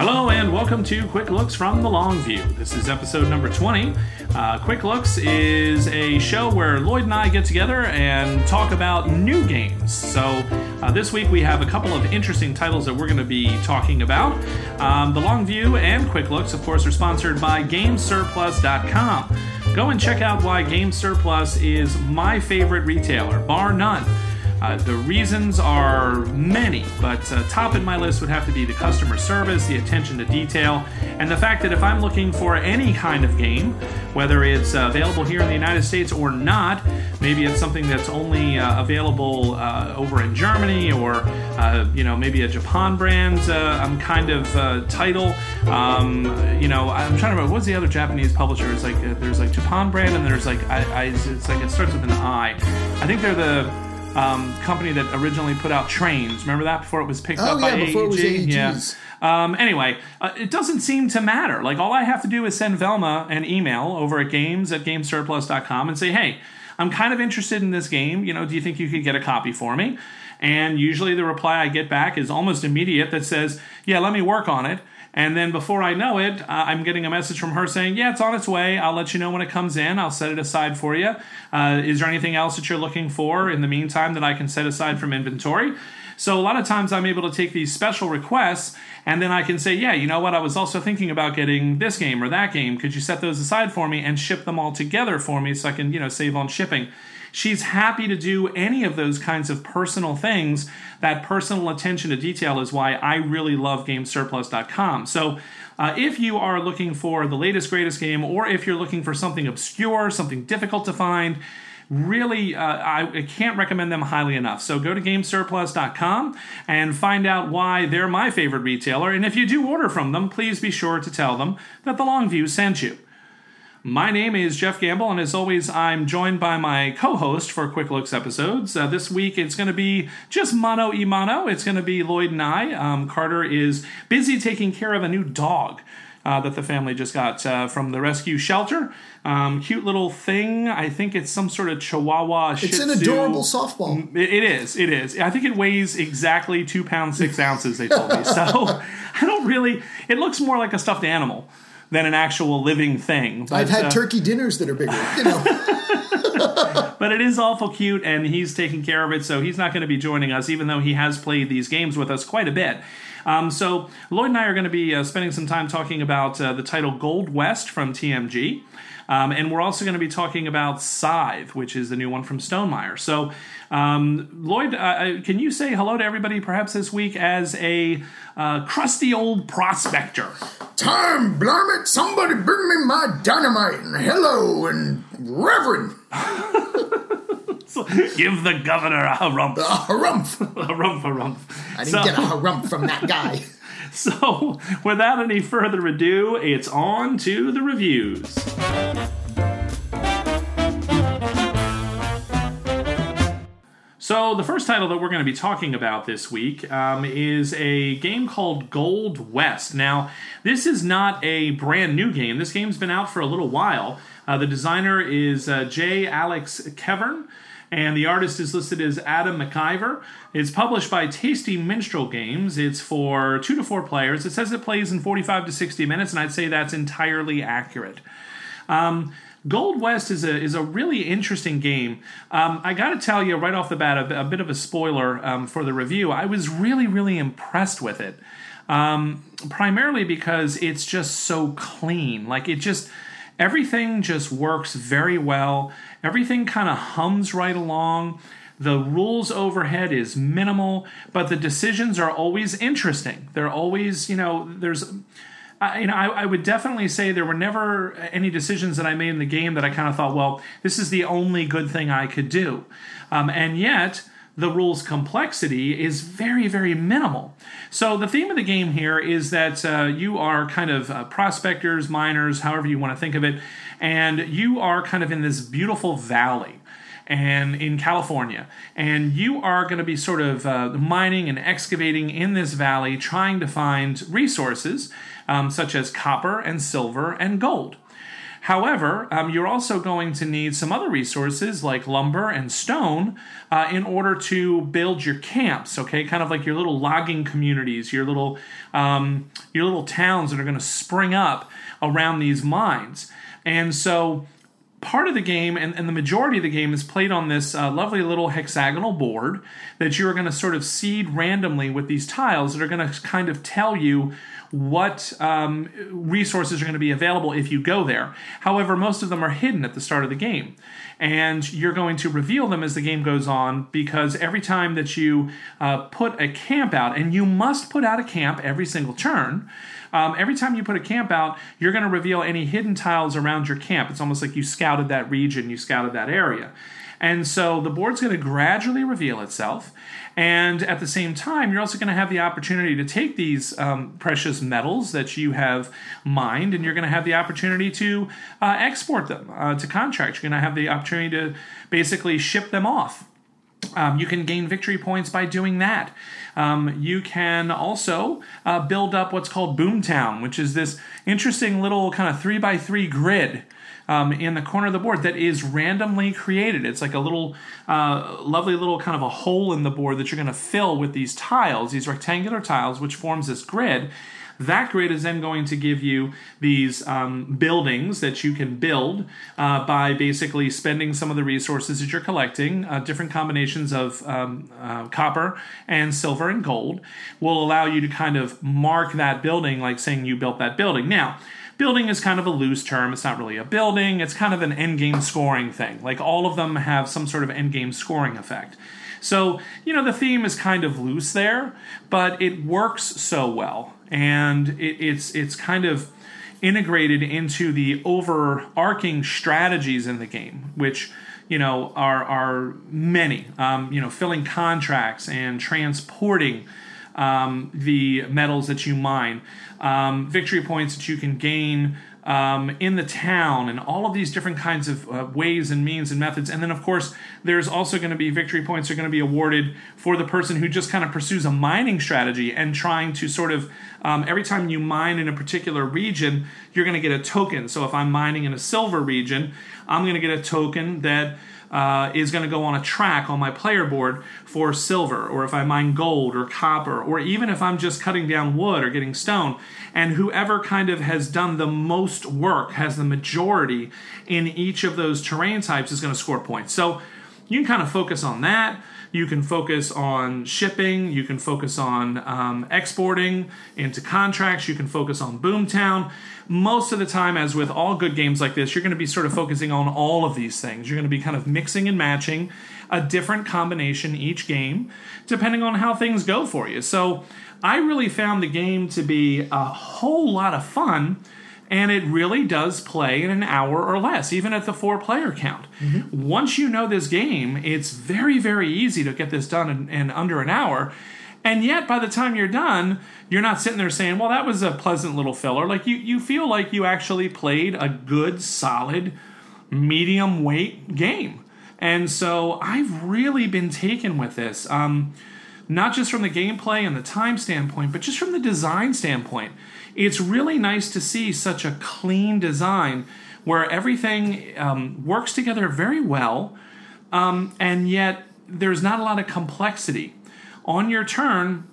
Hello and welcome to Quick Looks from the Long View. This is episode number 20. Uh, Quick Looks is a show where Lloyd and I get together and talk about new games. So uh, this week we have a couple of interesting titles that we're going to be talking about. Um, the Long View and Quick Looks, of course, are sponsored by GameSurplus.com. Go and check out why Game Surplus is my favorite retailer, bar none. Uh, the reasons are many, but uh, top in my list would have to be the customer service, the attention to detail, and the fact that if I'm looking for any kind of game, whether it's uh, available here in the United States or not, maybe it's something that's only uh, available uh, over in Germany or uh, you know maybe a Japan brand um, kind of title. Um, you know, I'm trying to remember what's the other Japanese publisher? It's like there's like Japan brand and there's like I, I, it's like it starts with an I. I think they're the um, company that originally put out Trains. Remember that before it was picked oh, up yeah, by before AEG? It was AEG's. Yeah. Um, anyway, uh, it doesn't seem to matter. Like all I have to do is send Velma an email over at games at gamesurplus.com and say, hey, I'm kind of interested in this game. You know, do you think you could get a copy for me? And usually the reply I get back is almost immediate that says, yeah, let me work on it. And then before I know it, uh, I'm getting a message from her saying, Yeah, it's on its way. I'll let you know when it comes in. I'll set it aside for you. Uh, is there anything else that you're looking for in the meantime that I can set aside from inventory? So a lot of times I'm able to take these special requests and then I can say, yeah, you know what? I was also thinking about getting this game or that game. Could you set those aside for me and ship them all together for me so I can, you know, save on shipping? She's happy to do any of those kinds of personal things. That personal attention to detail is why I really love GameSurplus.com. So, uh, if you are looking for the latest, greatest game, or if you're looking for something obscure, something difficult to find, really, uh, I, I, can't recommend them highly enough. So go to GameSurplus.com and find out why they're my favorite retailer. And if you do order from them, please be sure to tell them that the Longview sent you. My name is Jeff Gamble, and as always, I'm joined by my co host for Quick Looks episodes. Uh, this week, it's going to be just mono y mano. It's going to be Lloyd and I. Um, Carter is busy taking care of a new dog. Uh, that the family just got uh, from the rescue shelter. Um, cute little thing. I think it's some sort of Chihuahua. It's an adorable softball. Mm, it, it is. It is. I think it weighs exactly two pounds six ounces. They told me. So I don't really. It looks more like a stuffed animal than an actual living thing. But, I've had uh, turkey dinners that are bigger, you know. but it is awful cute, and he's taking care of it, so he's not going to be joining us, even though he has played these games with us quite a bit. Um, so Lloyd and I are going to be uh, spending some time talking about uh, the title Gold West from TMG. Um, and we're also going to be talking about Scythe, which is the new one from Stonemaier. So, um, Lloyd, uh, uh, can you say hello to everybody perhaps this week as a uh, crusty old prospector? Time, blarm it, somebody bring me my dynamite and hello and reverend. so give the governor a harumph. A harumph. a harumph, harumph. I didn't so, get a harumph from that guy. So, without any further ado, it's on to the reviews. So, the first title that we're going to be talking about this week um, is a game called Gold West. Now, this is not a brand new game. This game's been out for a little while. Uh, the designer is uh, J. Alex Kevern and the artist is listed as Adam McIver. It's published by Tasty Minstrel Games. It's for two to four players. It says it plays in 45 to 60 minutes, and I'd say that's entirely accurate. Um, Gold West is a is a really interesting game. Um, I got to tell you right off the bat, a, a bit of a spoiler um, for the review. I was really really impressed with it, um, primarily because it's just so clean. Like it just everything just works very well. Everything kind of hums right along. The rules overhead is minimal, but the decisions are always interesting. They're always, you know, there's. I, you know, I, I, would definitely say there were never any decisions that I made in the game that I kind of thought, well, this is the only good thing I could do. Um, and yet, the rules complexity is very, very minimal. So, the theme of the game here is that uh, you are kind of uh, prospectors, miners, however you want to think of it, and you are kind of in this beautiful valley and in California, and you are going to be sort of uh, mining and excavating in this valley, trying to find resources um, such as copper and silver and gold. However, um, you're also going to need some other resources like lumber and stone uh, in order to build your camps. Okay, kind of like your little logging communities, your little um, your little towns that are going to spring up around these mines. And so part of the game and, and, the majority of the game is played on this uh, lovely little hexagonal board that you're going to sort of seed randomly with these tiles that are going to kind of tell you what um, resources are going to be available if you go there. However, most of them are hidden at the start of the game. And you're going to reveal them as the game goes on because every time that you uh, put a camp out, and you must put out a camp every single turn, um, every time you put a camp out, you're going to reveal any hidden tiles around your camp. It's almost like you scouted that region, you scouted that area. And so the board's going to gradually reveal itself. And at the same time, you're also going to have the opportunity to take these um, precious metals that you have mined, and you're going to have the opportunity to uh, export them uh, to contracts. You're going to have the opportunity to basically ship them off. Um, you can gain victory points by doing that. Um, you can also uh, build up what's called Boomtown, which is this interesting little kind of three by three grid um, in the corner of the board that is randomly created. It's like a little, uh, lovely little kind of a hole in the board that you're going to fill with these tiles, these rectangular tiles, which forms this grid. That grid is then going to give you these um, buildings that you can build uh, by basically spending some of the resources that you're collecting. Uh, different combinations of um, uh, copper and silver and gold will allow you to kind of mark that building, like saying you built that building. Now, building is kind of a loose term. It's not really a building. It's kind of an end game scoring thing. Like all of them have some sort of end game scoring effect. So, you know, the theme is kind of loose there, but it works so well. And it, it's it's kind of integrated into the overarching strategies in the game, which you know are are many. Um, you know, filling contracts and transporting um, the metals that you mine, um, victory points that you can gain um, in the town, and all of these different kinds of uh, ways and means and methods. And then, of course, there's also going to be victory points are going to be awarded for the person who just kind of pursues a mining strategy and trying to sort of um, every time you mine in a particular region, you're going to get a token. So if I'm mining in a silver region, I'm going to get a token that uh, is going to go on a track on my player board for silver, or if I mine gold or copper, or even if I'm just cutting down wood or getting stone. And whoever kind of has done the most work, has the majority in each of those terrain types, is going to score points. So you can kind of focus on that. You can focus on shipping. You can focus on um, exporting into contracts. You can focus on Boomtown. Most of the time, as with all good games like this, you're going to be sort of focusing on all of these things. You're going to be kind of mixing and matching a different combination each game, depending on how things go for you. So I really found the game to be a whole lot of fun and it really does play in an hour or less, even at the four player count. Mm-hmm. Once you know this game, it's very, very easy to get this done in, in, under an hour. And yet, by the time you're done, you're not sitting there saying, well, that was a pleasant little filler. Like, you, you feel like you actually played a good, solid, medium weight game. And so I've really been taken with this. Um, not just from the gameplay and the time standpoint, but just from the design standpoint it's really nice to see such a clean design where everything um, works together very well, um, and yet there's not a lot of complexity. On your turn,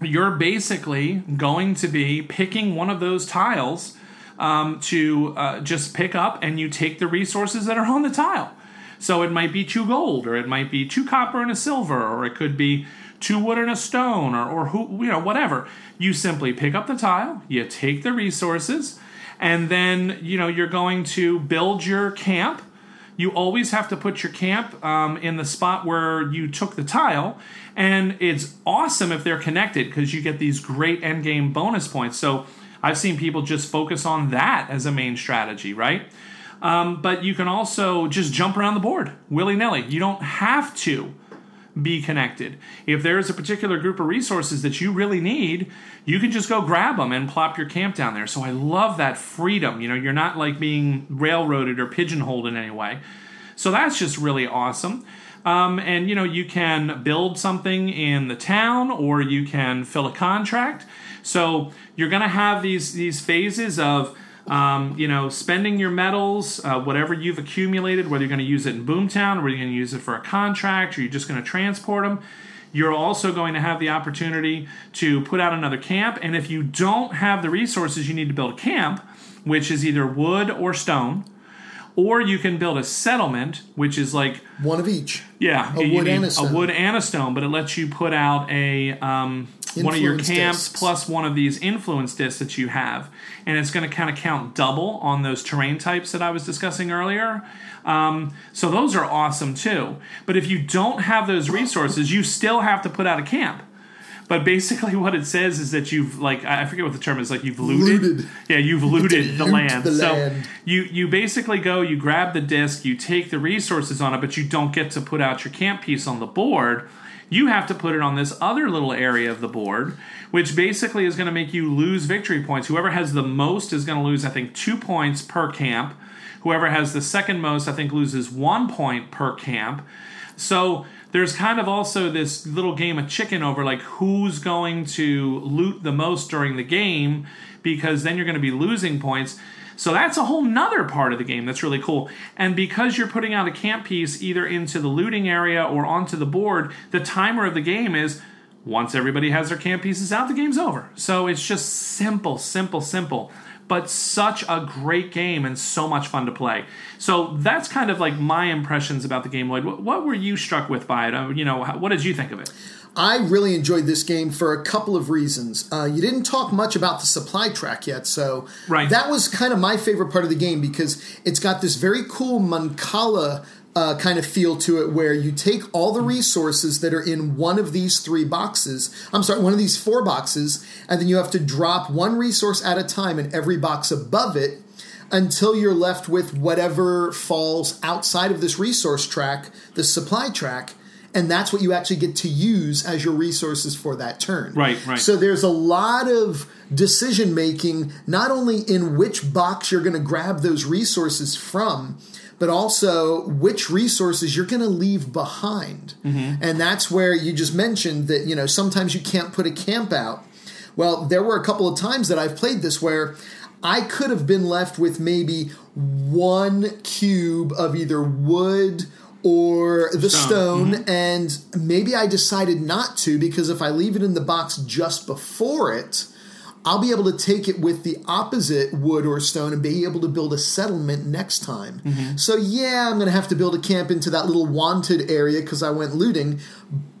you're basically going to be picking one of those tiles um, to uh, just pick up, and you take the resources that are on the tile. So it might be two gold, or it might be two copper and a silver, or it could be two wood and a stone, or, or who, you know, whatever. You simply pick up the tile, you take the resources, and then, you know, you're going to build your camp. You always have to put your camp um, in the spot where you took the tile, and it's awesome if they're connected because you get these great end game bonus points. So I've seen people just focus on that as a main strategy, right? Um, but you can also just jump around the board willy nilly. You don't have to be connected. If there is a particular group of resources that you really need, you can just go grab them and plop your camp down there. So I love that freedom. You know, you're not like being railroaded or pigeonholed in any way. So that's just really awesome. Um, and you know, you can build something in the town or you can fill a contract. So you're going to have these these phases of Um, you know, spending your metals, uh, whatever you've accumulated, whether you're going to use it in Boomtown, or whether you're going to use it for a contract, or you're just going to transport them. You're also going to have the opportunity to put out another camp. And if you don't have the resources you need to build a camp, which is either wood or stone, or you can build a settlement, which is like One of each. yeah, A wood and a stone. wood and a stone, but it lets you put out a um, one of your camps discs. plus one of these influence discs that you have, and it's going to kind of count double on those terrain types that I was discussing earlier. Um, so those are awesome too. But if you don't have those resources, you still have to put out a camp. But basically, what it says is that you've like I forget what the term is like you've looted. Looted. Yeah, you've looted the land. the so land. you you basically go, you grab the disc, you take the resources on it, but you don't get to put out your camp piece on the board. You have to put it on this other little area of the board, which basically is going to make you lose victory points. Whoever has the most is going to lose, I think, two points per camp. Whoever has the second most, I think, loses one point per camp. So there's kind of also this little game of chicken over like who's going to loot the most during the game because then you're going to be losing points. So that's a whole nother part of the game that's really cool. And because you're putting out a camp piece either into the looting area or onto the board, the timer of the game is once everybody has their camp pieces out, the game's over. So it's just simple, simple, simple. But such a great game and so much fun to play. So that's kind of like my impressions about the game, Lloyd. What, what were you struck with by it? Uh, you know, what did you think of it? I really enjoyed this game for a couple of reasons. Uh, you didn't talk much about the supply track yet, so Right. that was kind of my favorite part of the game because it's got this very cool Mancala uh, kind of feel to it where you take all the resources that are in one of these three boxes, I'm sorry, one of these four boxes, and then you have to drop one resource at a time in every box above it until you're left with whatever falls outside of this resource track, the supply track, and that's what you actually get to use as your resources for that turn. Right, right. So there's a lot of decision making, not only in which box you're going to grab those resources from, but also which resources you're going to leave behind. Mm-hmm. And that's where you just mentioned that, you know, sometimes you can't put a camp out. Well, there were a couple of times that I've played this where I could have been left with maybe one cube of either wood or the Stone. stone, mm-hmm. and maybe I decided not to because if I leave it in the box just before it, I'll be able to take it with the opposite wood or stone and be able to build a settlement next time. Mm-hmm. So, yeah, I'm going to have to build a camp into that little wanted area because I went looting,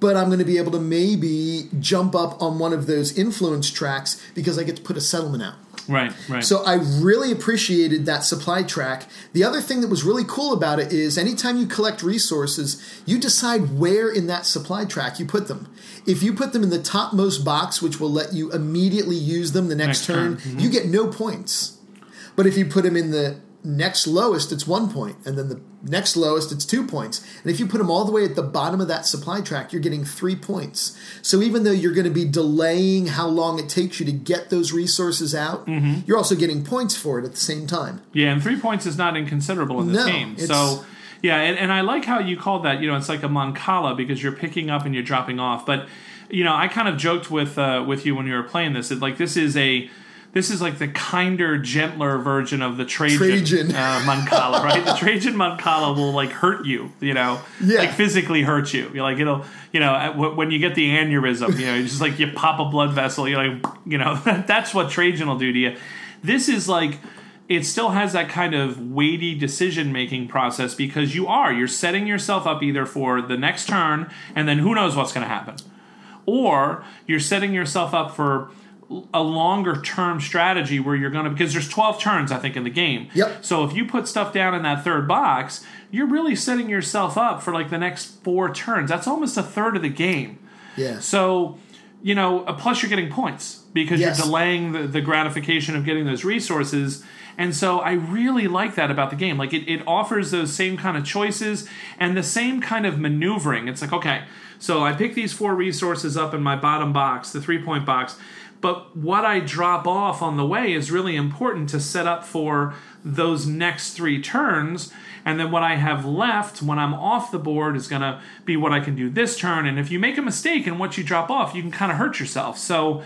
but I'm going to be able to maybe jump up on one of those influence tracks because I get to put a settlement out. Right, right. So I really appreciated that supply track. The other thing that was really cool about it is anytime you collect resources, you decide where in that supply track you put them. If you put them in the topmost box, which will let you immediately use them the next, Next turn, turn, you mm-hmm. get no points. But if you put them in the next lowest, it's one point, and then the next lowest, it's two points. And if you put them all the way at the bottom of that supply track, you're getting three points. So even though you're going to be delaying how long it takes you to get those resources out, Mm-hmm. you're also getting points for it at the same time. Yeah, and three points is not inconsiderable in this No, game. So, yeah, and, and I like how you called that. You know, it's like a mancala because you're picking up and you're dropping off. But you know, I kind of joked with uh, with you when you were playing this. That like this is a this is like the kinder, gentler version of the Trajan, Trajan. Uh, mancala, right? The Trajan mancala will like hurt you. You know, Yeah. like physically hurt you. You're like it'll. You know, when you get the aneurysm, you know, it's just like you pop a blood vessel. You're like, you know, that's what Trajan will do to you. This is like it still has that kind of weighty decision making process because you are you're setting yourself up either for the next turn and then who knows what's going to happen or you're setting yourself up for a longer term strategy where you're going to because there's 12 turns I think in the game. Yep. So if you put stuff down in that third box, you're really setting yourself up for like the next 4 turns. That's almost a third of the game. Yeah. So, you know, uh, plus you're getting points because Yes. you're delaying the, the gratification of getting those resources. And so I really like that about the game. Like it, it offers those same kind of choices and the same kind of maneuvering. It's like, okay, so I pick these four resources up in my bottom box, the three point box. But what I drop off on the way is really important to set up for those next three turns. And then what I have left when I'm off the board is going to be what I can do this turn. And if you make a mistake in what you drop off, you can kind of hurt yourself. So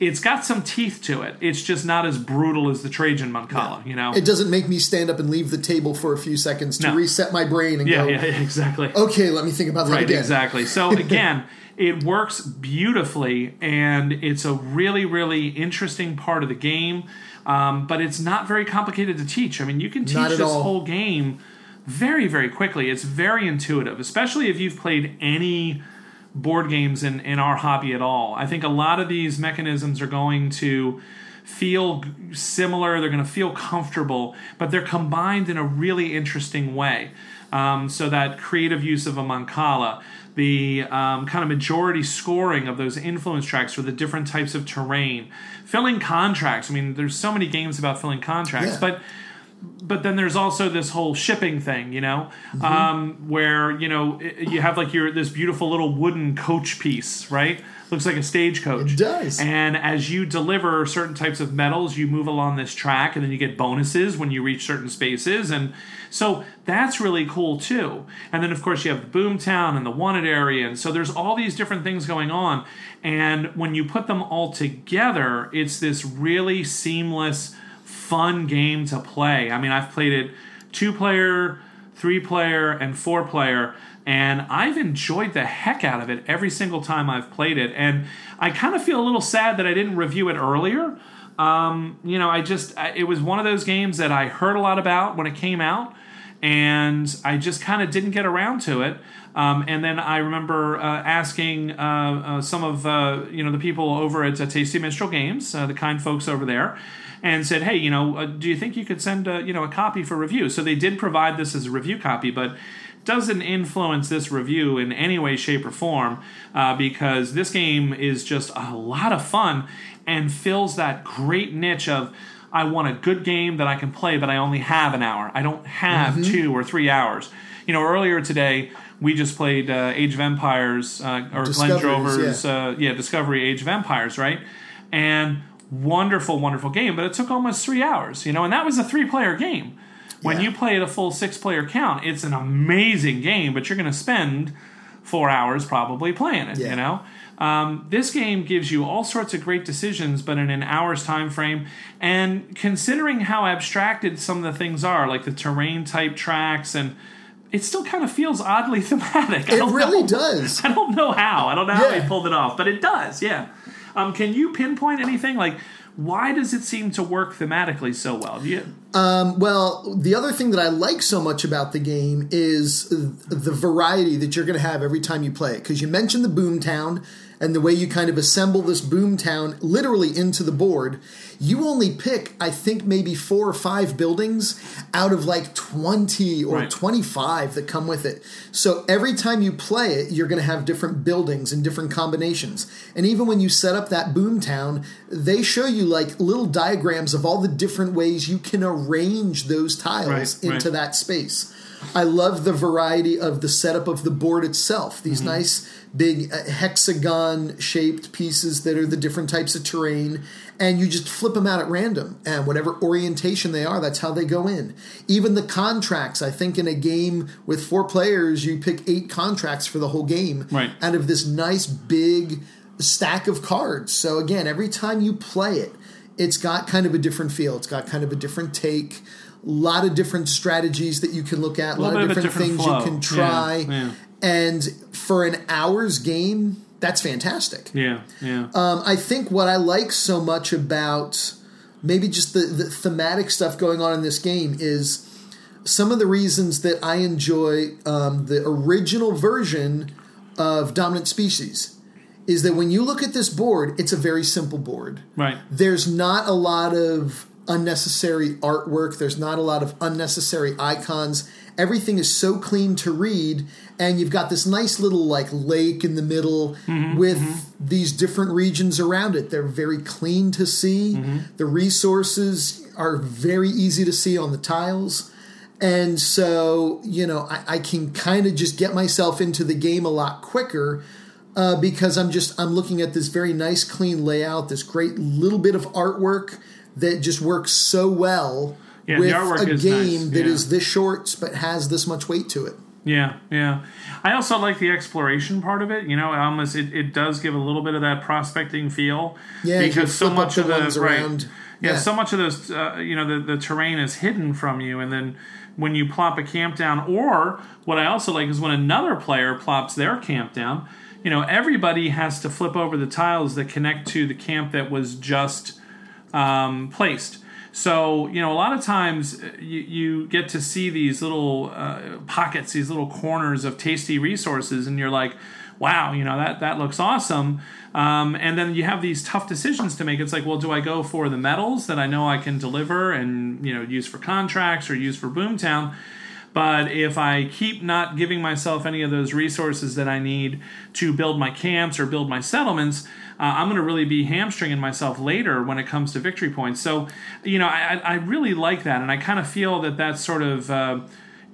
it's got some teeth to it. It's just not as brutal as the Trajan Mancala, you know. It doesn't make me stand up and leave the table for a few seconds to No. reset my brain and yeah, go, yeah, yeah, exactly. okay, let me think about that Right, again. exactly. So again, it works beautifully, and it's a really, really interesting part of the game. Um, but it's not very complicated to teach. I mean, you can teach this all. whole game very, very quickly. It's very intuitive, especially if you've played any board games in, in our hobby at all. I think a lot of these mechanisms are going to feel similar, they're going to feel comfortable, but they're combined in a really interesting way. Um, so that creative use of a mancala, the um, kind of majority scoring of those influence tracks for the different types of terrain, filling contracts. I mean, there's so many games about filling contracts, Yeah. but but then there's also this whole shipping thing, you know, um, where you know you have like your this beautiful little wooden coach piece, right? Looks like a stagecoach. It does. And as you deliver certain types of metals, you move along this track, and then you get bonuses when you reach certain spaces, and so that's really cool too. And then of course you have the boomtown and the wanted area, and so there's all these different things going on. And when you put them all together, it's this really seamless fun game to play. I mean, I've played it two player, three player, and four player, and I've enjoyed the heck out of it every single time I've played it. And I kind of feel a little sad that I didn't review it earlier. Um, you know, I just, it was one of those games that I heard a lot about when it came out, and I just kind of didn't get around to it. Um, and then I remember uh, asking uh, uh, some of uh, you know the people over at uh, Tasty Minstrel Games, uh, the kind folks over there, and said, "Hey, you know, do you think you could send uh, you know a copy for review?" So they did provide this as a review copy, but doesn't influence this review in any way, shape, or form uh, because this game is just a lot of fun and fills that great niche of. I want a good game that I can play, but I only have an hour. I don't have two or three hours. You know, earlier today we just played uh, Age of Empires uh, or Glenn Discoveries, Drover's uh, yeah Discovery Age of Empires, right? And wonderful, wonderful game, but it took almost three hours. You know, and that was a three-player game. When Yeah. you play at a full six-player count, it's an amazing game, but you're going to spend four hours probably playing it. Yeah. You know. Um, this game gives you all sorts of great decisions, but in an hour's time frame. And considering how abstracted some of the things are, like the terrain type tracks, and it still kind of feels oddly thematic. It really know. does. I don't know how. I don't know how Yeah. they pulled it off, but it does. Yeah. Um, can you pinpoint anything like? Why does it seem to work thematically so well? Do you, um, Well, the other thing that I like so much about the game is the variety that you're going to have every time you play it. Because you mentioned the Boomtown and the way you kind of assemble this Boomtown literally into the board. You only pick, I think, maybe four or five buildings out of like 20 or Right. 25 that come with it. So every time you play it, you're going to have different buildings and different combinations. And even when you set up that Boomtown, they show you like little diagrams of all the different ways you can arrange those tiles Right, into right. that space. I love the variety of the setup of the board itself. These nice big uh, hexagon shaped pieces that are the different types of terrain and you just flip them out at random and whatever orientation they are that's how they go in. Even the contracts i think in a game with four players you pick eight contracts for the whole game Right. out of this nice big stack of cards. So again every time you play it it's got kind of a different feel. It's got kind of a different take a lot of different strategies that you can look at a lot of bit of different, different things flow. you can try Yeah, yeah. and for an hour's game that's fantastic yeah, yeah. um, I think what I like so much about maybe just the, the thematic stuff going on in this game is some of the reasons that I enjoy um, the original version of Dominant Species is that when you look at this board, it's a very simple board. right. There's not a lot of unnecessary artwork. There's not a lot of unnecessary icons. Everything is so clean to read, and you've got this nice little like lake in the middle mm-hmm, with mm-hmm. these different regions around it. They're very clean to see. Mm-hmm. The resources are very easy to see on the tiles. And so, you know, I, I can kind of just get myself into the game a lot quicker uh, because I'm just I'm looking at this very nice, clean layout, this great little bit of artwork that just works so well Yeah, with a game nice, that is yeah. this short but has this much weight to it. Yeah, yeah. I also like the exploration part of it. You know, almost it, it does give a little bit of that prospecting feel. Yeah, because so much of the right, around. yeah, Yeah. so much of those, uh, you know, the, the terrain is hidden from you, and then when you plop a camp down, or what I also like is when another player plops their camp down. You know, everybody has to flip over the tiles that connect to the camp that was just um, placed. So, you know, a lot of times uh, you, you get to see these little uh, pockets, these little corners of tasty resources, and you're like, wow, you know, that, that looks awesome. Um, and then you have these tough decisions to make. It's like, well, do I go for the metals that I know I can deliver and, you know, use for contracts or use for Boomtown? But if I keep not giving myself any of those resources that I need to build my camps or build my settlements, I'm going to really be hamstringing myself later when it comes to victory points. So, you know, I, I really like that. And I kind of feel that that's sort of uh,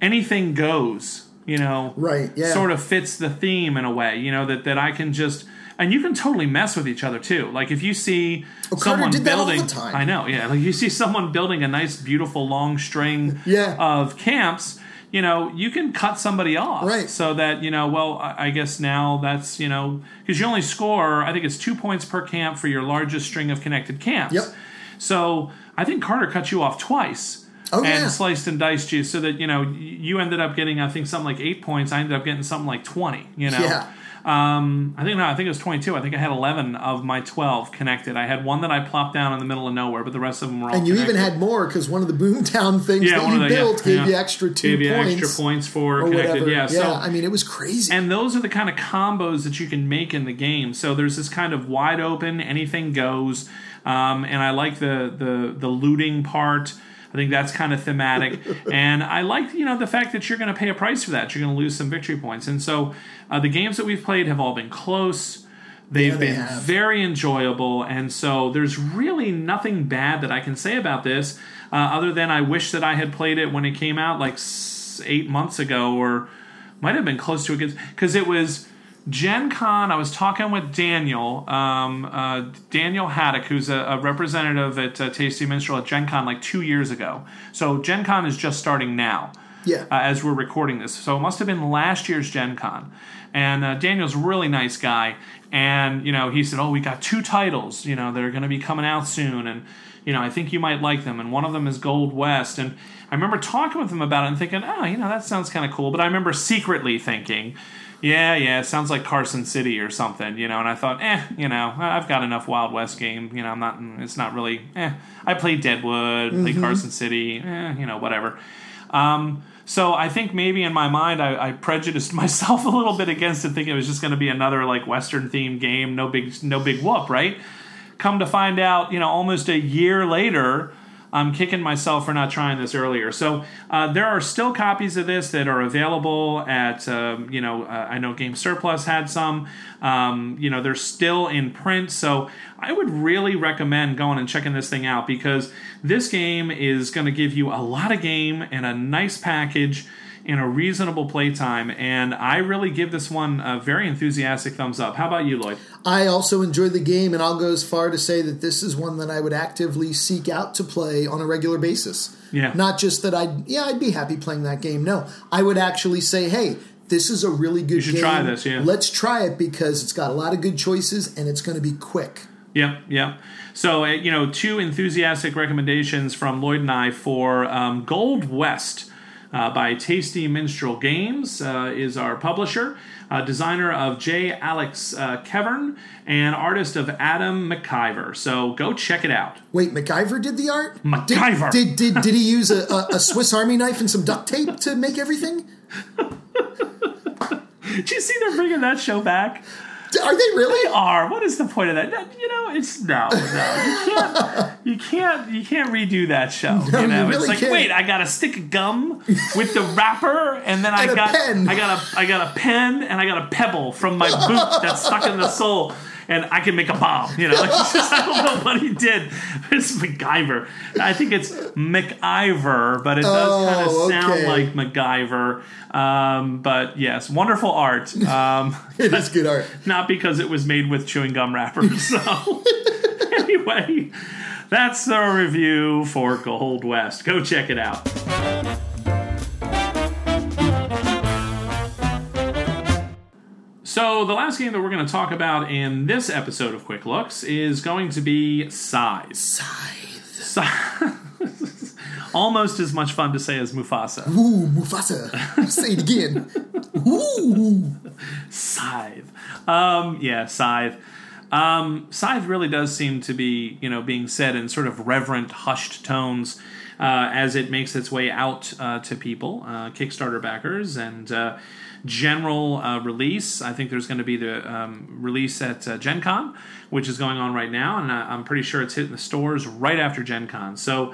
anything goes, you know, Right, yeah. sort of fits the theme in a way, you know, that, that I can just. And you can totally mess with each other too. Like if you see Oh, someone did that all the building. I know, yeah. Like you see someone building a nice, beautiful, long string Yeah. of camps, you know, you can cut somebody off. Right. So that, you know, well, I I guess now that's, you know, because you only score, I think it's two points per camp for your largest string of connected camps. Yep. So I think Carter cut you off twice. Oh, and yeah. sliced and diced you so that, you know, you ended up getting, I think, something like eight points. I ended up getting something like 20, you know? Yeah. Um, I think no, I think it was 22. I think I had 11 of my 12 connected. I had one that I plopped down in the middle of nowhere, but the rest of them were all And you even had more because one of the Boomtown things Yeah, that you the- yeah, built gave yeah. you extra two gave you points extra points for or connected. whatever. Yeah, so I mean, it was crazy. and those are the kind of combos that you can make in the game. So there's this kind of wide open, anything goes, um, and I like the the the looting part. I think that's kind of thematic, and I like you know the fact that you're going to pay a price for that. You're going to lose some victory points, and so uh, the games that we've played have all been close. They've Yeah, they been have. very enjoyable, and so there's really nothing bad that I can say about this, uh, other than I wish that I had played it when it came out, like s- eight months ago, or might have been close to it, because it was Gen Con. I was talking with Daniel, um, uh, Daniel Haddock, who's a, a representative at uh, Tasty Minstrel at Gen Con like two years ago. So Gen Con is just starting now yeah. uh, as we're recording this. So it must have been last year's Gen Con. And uh, Daniel's a really nice guy. And, you know, he said, Oh, we got two titles, you know, that are going to be coming out soon. And, you know, I think you might like them. And one of them is Gold West. And I remember talking with him about it and thinking, Oh, you know, that sounds kind of cool. But I remember secretly thinking, yeah, yeah, it sounds like Carson City or something, you know. And I thought, eh, you know, I've got enough Wild West game, you know. I'm not, it's not really, eh. I played Deadwood, played Carson City, eh, you know, whatever. Um, so I think maybe in my mind I, I prejudiced myself a little bit against it, thinking it was just going to be another like Western themed game, no big no big whoop, right? Come to find out, you know, almost a year later, I'm kicking myself for not trying this earlier. So uh, there are still copies of this that are available at, um, you know, uh, I know Game Surplus had some. Um, you know, they're still in print. So I would really recommend going and checking this thing out because this game is going to give you a lot of game and a nice package in a reasonable playtime. And I really give this one a very enthusiastic thumbs up. How about you, Lloyd? I also enjoyed the game, and I'll go as far to say that this is one that I would actively seek out to play on a regular basis. Yeah. Not just that I'd, yeah, I'd be happy playing that game. No, I would actually say, hey, this is a really good You should game. try this, yeah. Let's try it because it's got a lot of good choices and it's going to be quick. Yep, yep. So, uh, you know, two enthusiastic recommendations from Lloyd and I for um, Gold West uh, by Tasty Minstrel Games uh, is our publisher, uh, designer of J. Alex uh, Kevern, and artist of Adam McIver. So go check it out. Wait, MacGyver did the art? MacGyver. Did, did, did, did he use a, a, a Swiss Army knife and some duct tape to make everything? Did you see they're bringing that show back? Are they really? Are what is the point of that? That- You know, it's no, no. You can't, you can't, you can't redo that show. No, you know, you it's like, can't. wait, I got a stick of gum with the wrapper, and then I And a got, pen. I got a, I got a pen, and I got a pebble from my boot that's stuck in the sole. And I can make a bomb, you know. Just, I don't know what he did. It's MacGyver. I think it's MacIver, but it does kind of Oh, sound okay. like MacGyver. Um, but yes, wonderful art. Um, It is good art. not because it was made with chewing gum wrappers. So, anyway, that's the review for Gold West. Go check it out. So, the last game that we're going to talk about in this episode of Quick Looks is going to be Scythe. Scythe. Scythe. Almost as much fun to say as Mufasa. Ooh, Mufasa. Say it again. Ooh. Scythe. Um, yeah, Scythe. Um, Scythe really does seem to be, you know, being said in sort of reverent, hushed tones uh, as it makes its way out uh, to people, uh, Kickstarter backers, and uh, general uh, release. I think there's going to be the um, release at uh, Gen Con, which is going on right now, and I'm pretty sure it's hitting the stores right after Gen Con. So,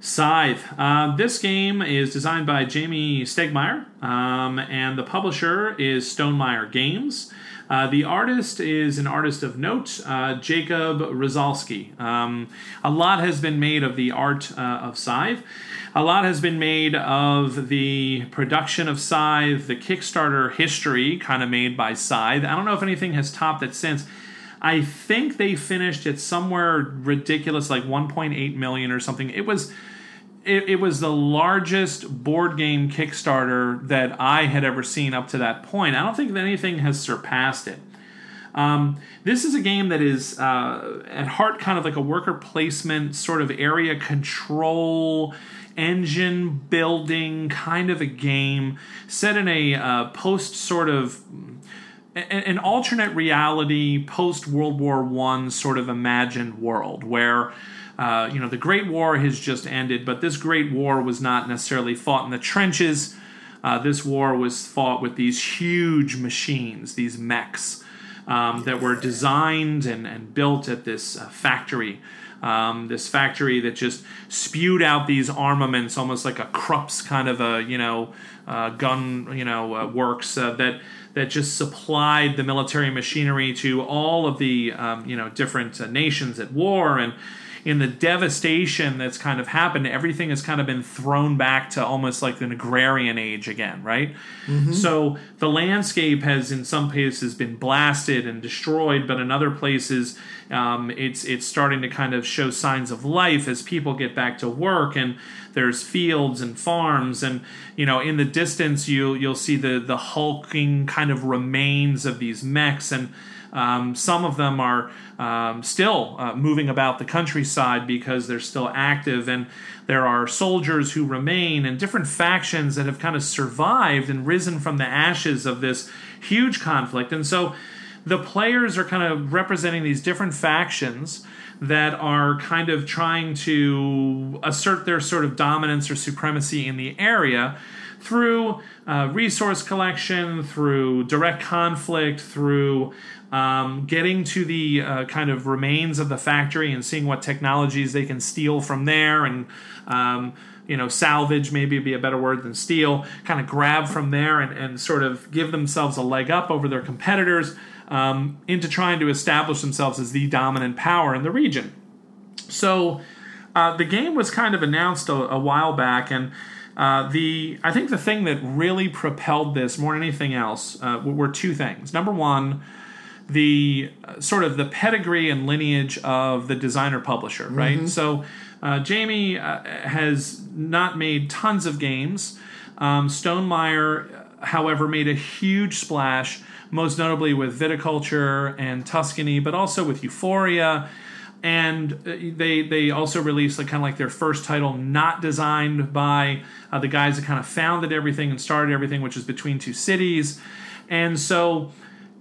Scythe. Uh, this game is designed by Jamey Stegmaier, um, and the publisher is Stonemaier Games. Uh, the artist is an artist of note, uh, Jakub Rozalski. Um, a lot has been made of the art uh, of Scythe. A lot has been made of the production of Scythe, the Kickstarter history kind of made by Scythe. I don't know if anything has topped it since. I think they finished at somewhere ridiculous, like 1.8 million or something. It was it, it, was the largest board game Kickstarter that I had ever seen up to that point. I don't think that anything has surpassed it. Um, this is a game that is uh, at heart kind of like a worker placement, sort of area control, engine building kind of a game set in a uh, post sort of an alternate reality post World War One sort of imagined world where uh, you know, the Great War has just ended, but this Great War was not necessarily fought in the trenches. Uh, this war was fought with these huge machines, these mechs, um, that were designed and, and built at this uh, factory. Um, this factory that just spewed out these armaments, almost like a Krupp's kind of a you know uh, gun you know uh, works uh, that that just supplied the military machinery to all of the um, you know different uh, nations at war. And in the devastation that's kind of happened, everything has kind of been thrown back to almost like an agrarian age again, right? Mm-hmm. So the landscape has, in some places, been blasted and destroyed, but in other places, um, it's it's starting to kind of show signs of life as people get back to work and there's fields and farms and you know in the distance you you'll see the the hulking kind of remains of these mechs and um, some of them are um, still uh, moving about the countryside because they're still active, and there are soldiers who remain and different factions that have kind of survived and risen from the ashes of this huge conflict. And so the players are kind of representing these different factions that are kind of trying to assert their sort of dominance or supremacy in the area through uh, resource collection, through direct conflict, through um, getting to the uh, kind of remains of the factory and seeing what technologies they can steal from there and um, you know salvage maybe be a better word than steal kind of grab from there and, and sort of give themselves a leg up over their competitors um, into trying to establish themselves as the dominant power in the region so uh, the game was kind of announced a, a while back and uh, the I think the thing that really propelled this more than anything else uh, were two things. Number one, the uh, sort of the pedigree and lineage of the designer publisher, right? Mm-hmm. So uh, Jamey uh, has not made tons of games. Um, Stonemaier, however, made a huge splash, most notably with Viticulture and Tuscany, but also with Euphoria. And uh, they they also released like kind of like their first title, not designed by uh, the guys that kind of founded everything and started everything, which is Between Two Cities. And so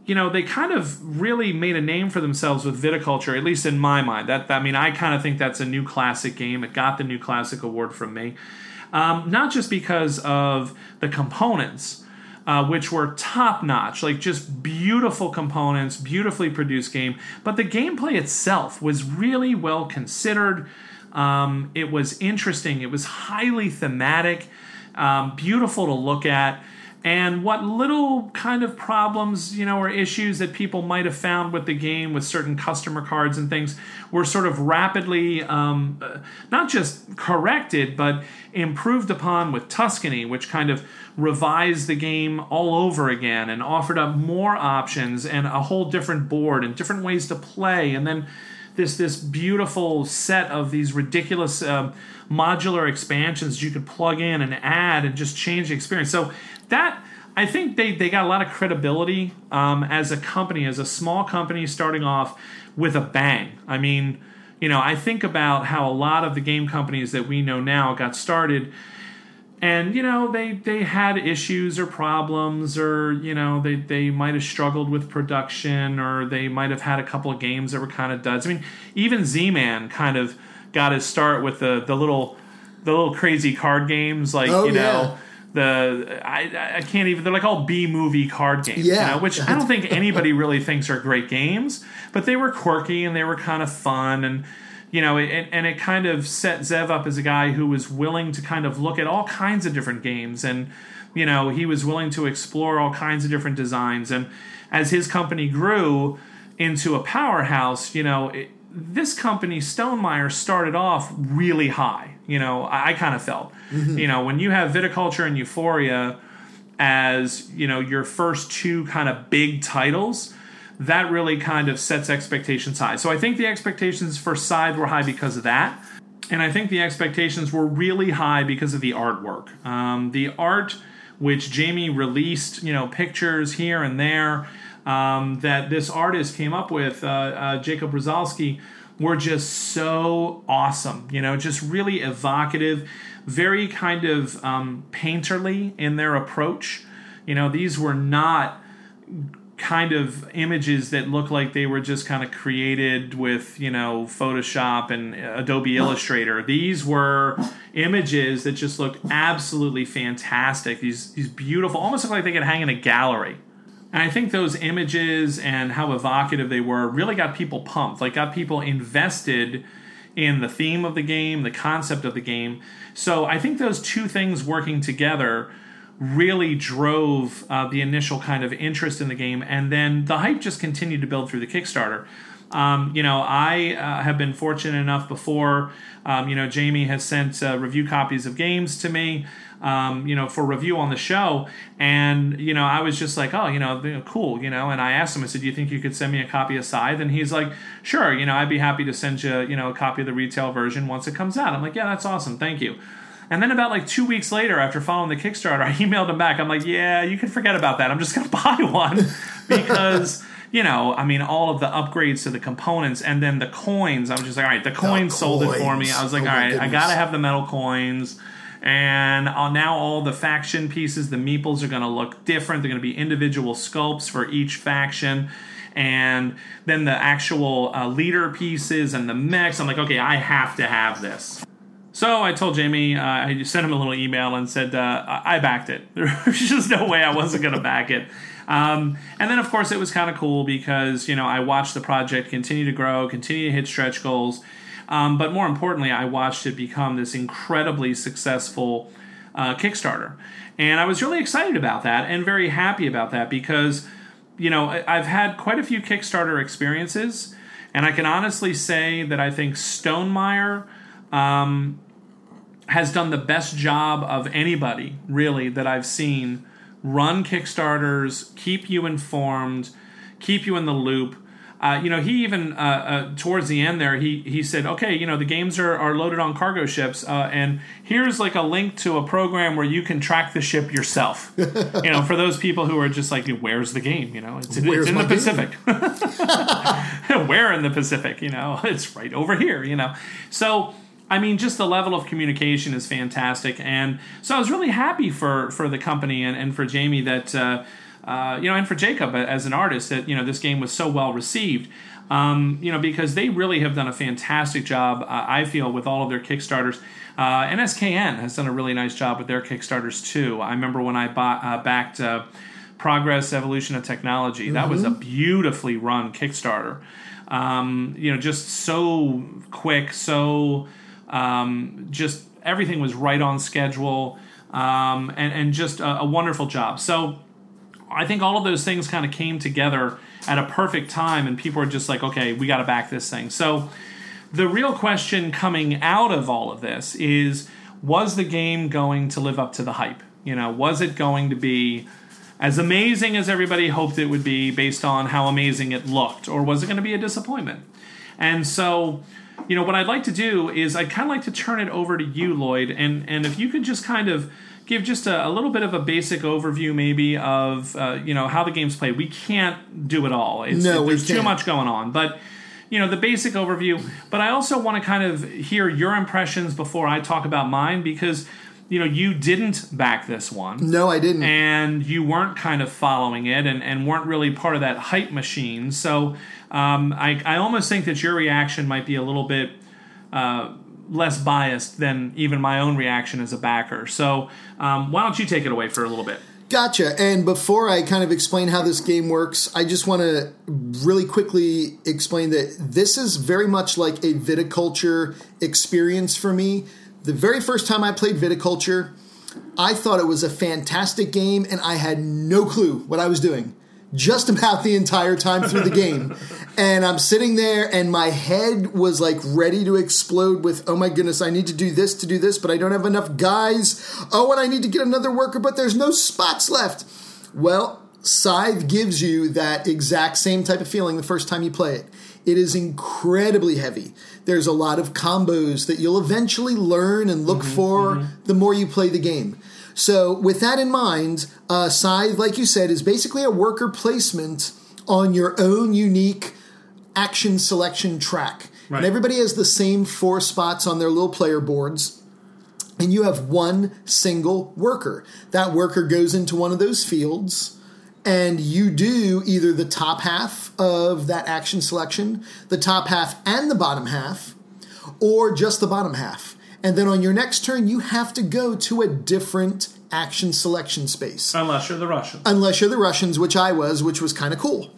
you know, they kind of really made a name for themselves with viticulture, at least in my mind. That I mean, I kind of think that's a new classic game. It got the new classic award from me, um, not just because of the components. Uh, which were top notch, like just beautiful components, beautifully produced game. But the gameplay itself was really well considered. Um, it was interesting. It was highly thematic, um, beautiful to look at and what little kind of problems, you know, or issues that people might have found with the game with certain customer cards and things were sort of rapidly um, uh, not just corrected, but improved upon with Tuscany, which kind of revised the game all over again and offered up more options and a whole different board and different ways to play. And then this this beautiful set of these ridiculous um, modular expansions you could plug in and add and just change the experience. So that I think they, they got a lot of credibility um, as a company, as a small company starting off with a bang. I mean, you know, I think about how a lot of the game companies that we know now got started and you know they they had issues or problems or you know they they might have struggled with production or they might have had a couple of games that were kind of duds. I mean, even Z-Man kind of got his start with the the little the little crazy card games like Oh, you know yeah. The I, I can't even they're like all B movie card games, Yeah. you know, which I don't think anybody really thinks are great games, but they were quirky and they were kind of fun and you know, it, and it kind of set Zev up as a guy who was willing to kind of look at all kinds of different games and you know, he was willing to explore all kinds of different designs and as his company grew into a powerhouse, you know, it, this company Stonemaier started off really high. You know, I, I kind of felt, you know, when you have viticulture and Euphoria as you know your first two kind of big titles, that really kind of sets expectations high. So I think the expectations for Scythe were high because of that. And I think the expectations were really high because of the artwork. Um, the art, which Jamey released, you know, pictures here and there, um, that this artist came up with, uh, uh, Jakub Rozalski, were just so awesome. You know, just really evocative, very kind of um, painterly in their approach. You know, these were not kind of images that look like they were just kind of created with you know Photoshop and Adobe Illustrator. These were images that just looked absolutely fantastic. These these beautiful, almost look like they could hang in a gallery. And I think those images and how evocative they were really got people pumped, like got people invested in the theme of the game, the concept of the game. So I think those two things working together really drove uh, the initial kind of interest in the game, and then the hype just continued to build through the Kickstarter. Um, you know, I uh, have been fortunate enough before. Um, you know, Jamey has sent uh, review copies of games to me. Um, you know, for review on the show, and you know, I was just like, oh, you know, cool, you know. And I asked him, I said, "Do you think you could send me a copy of Scythe?" And he's like, "Sure, you know, I'd be happy to send you, you know, a copy of the retail version once it comes out." I'm like, "Yeah, that's awesome, thank you." And then about like two weeks later, after following the Kickstarter, I emailed him back. I'm like, yeah, you can forget about that. I'm just going to buy one because, you know, I mean, all of the upgrades to the components and then the coins. I was just like, all right, the coins sold it for me. I was like, Oh all right, I got to have the metal coins. And uh, now all the faction pieces, the meeples are going to look different. They're going to be individual sculpts for each faction. And then the actual uh, leader pieces and the mechs. I'm like, okay, I have to have this. So I told Jamey, uh, I sent him a little email and said, uh, I I backed it. There's just no way I wasn't going to back it. Um, and then, of course, it was kind of cool because, you know, I watched the project continue to grow, continue to hit stretch goals. Um, but more importantly, I watched it become this incredibly successful uh, Kickstarter. And I was really excited about that and very happy about that because, you know, I've had quite a few Kickstarter experiences. And I can honestly say that I think Stonemaier um, has done the best job of anybody really that I've seen run Kickstarters, keep you informed, keep you in the loop. Uh, you know, he even uh, uh, towards the end there, he he said, "Okay, you know, the games are, are loaded on cargo ships, uh, and here's like a link to a program where you can track the ship yourself. you know, for those people who are just like, where's the game? You know, it's, it's in the? Pacific. Where in the Pacific? You know, it's right over here. You know, so I mean, just the level of communication is fantastic, and so I was really happy for for the company and, and for Jamey that uh, uh, you know, and for Jakub as an artist that you know this game was so well received. Um, you know, because they really have done a fantastic job, uh, I feel, with all of their Kickstarters. Uh, and NSKN has done a really nice job with their Kickstarters too. I remember when I bought, uh, backed uh, Progress Evolution of Technology. That was a beautifully run Kickstarter. Um, you know, just so quick, so um, just everything was right on schedule, um, and and just a, a wonderful job. So I think all of those things kind of came together at a perfect time, and people are just like, okay, we got to back this thing. So the real question coming out of all of this is was the game going to live up to the hype? You know, was it going to be as amazing as everybody hoped it would be based on how amazing it looked, or was it going to be a disappointment? And so, you know, what I'd like to do is I'd kind of like to turn it over to you, Lloyd, and and if you could just kind of give just a, a little bit of a basic overview, maybe of uh, you know how the game's played. We can't do it all. It's, No, we there's too much going on, but. You know the basic overview, but I also want to kind of hear your impressions before I talk about mine because you know you didn't back this one No, I didn't. and you weren't kind of following it and, and weren't really part of that hype machine. So um, I, I almost think that your reaction might be a little bit uh, less biased than even my own reaction as a backer. So um, why don't you take it away for a little bit? Gotcha. And before I kind of explain how this game works, I just want to really quickly explain that this is very much like a viticulture experience for me. The very first time I played viticulture, I thought it was a fantastic game and I had no clue what I was doing just about the entire time through the game. and I'm sitting there and my head was like ready to explode with, oh my goodness, I need to do this to do this, but I don't have enough guys. Oh, and I need to get another worker, but there's no spots left. Well, Scythe gives you that exact same type of feeling the first time you play it. It is incredibly heavy. There's a lot of combos that you'll eventually learn and look mm-hmm, for mm-hmm. the more you play the game. So, with that in mind, uh, Scythe, like you said, is basically a worker placement on your own unique action selection track. Right. And everybody has the same four spots on their little player boards and you have one single worker. That worker goes into one of those fields, and you do either the top half of that action selection, the top half and the bottom half, or just the bottom half. And then on your next turn, you have to go to a different action selection space Unless you're the Russian. unless you're the Russians, which I was, which was kind of cool.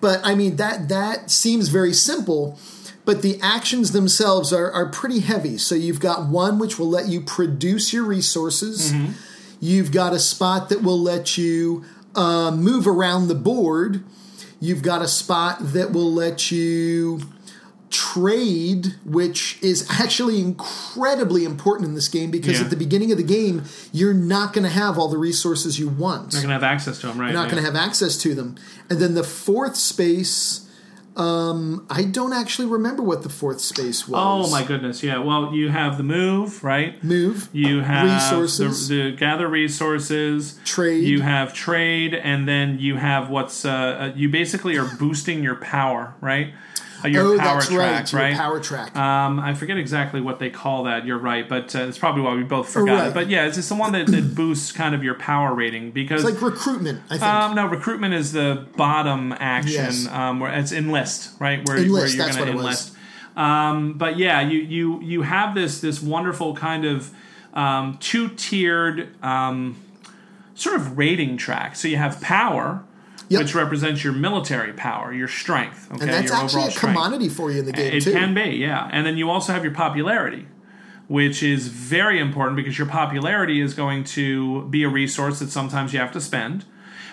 But I mean that that seems very simple, but the actions themselves are, are pretty heavy. So you've got one which will let you produce your resources. You've got a spot that will let you uh, move around the board. You've got a spot that will let you trade, which is actually incredibly important in this game because Yeah. at the beginning of the game, you're not going to have all the resources you want. You're not gonna have access to them, right? You're not yeah. going to have access to them. And then the fourth space, um, I don't actually remember what the fourth space was. Oh my goodness! Yeah. Well, you have the move, right? Move, You have Resources. the, the gather resources, Trade. You have trade, and then you have what's uh, uh, you basically are boosting your power, right? Uh, your oh, power track, right. your right? power track. Um, I forget exactly what they call that. You're right, but uh, it's probably why we both forgot. Right. it. But yeah, it's just the one that, that boosts kind of your power rating because it's like recruitment, I think. um, no, recruitment is the bottom action Yes. um, where it's enlist, right? Where, Enlist, where you're going to what it was. enlist. Um, but yeah, you you you have this this wonderful kind of um, two tiered um, sort of rating track. So you have power, Yep. which represents your military power, your strength. Okay, and that's your actually overall a strength. commodity for you in the game, It too. can be, yeah. And then you also have your popularity, which is very important because your popularity is going to be a resource that sometimes you have to spend.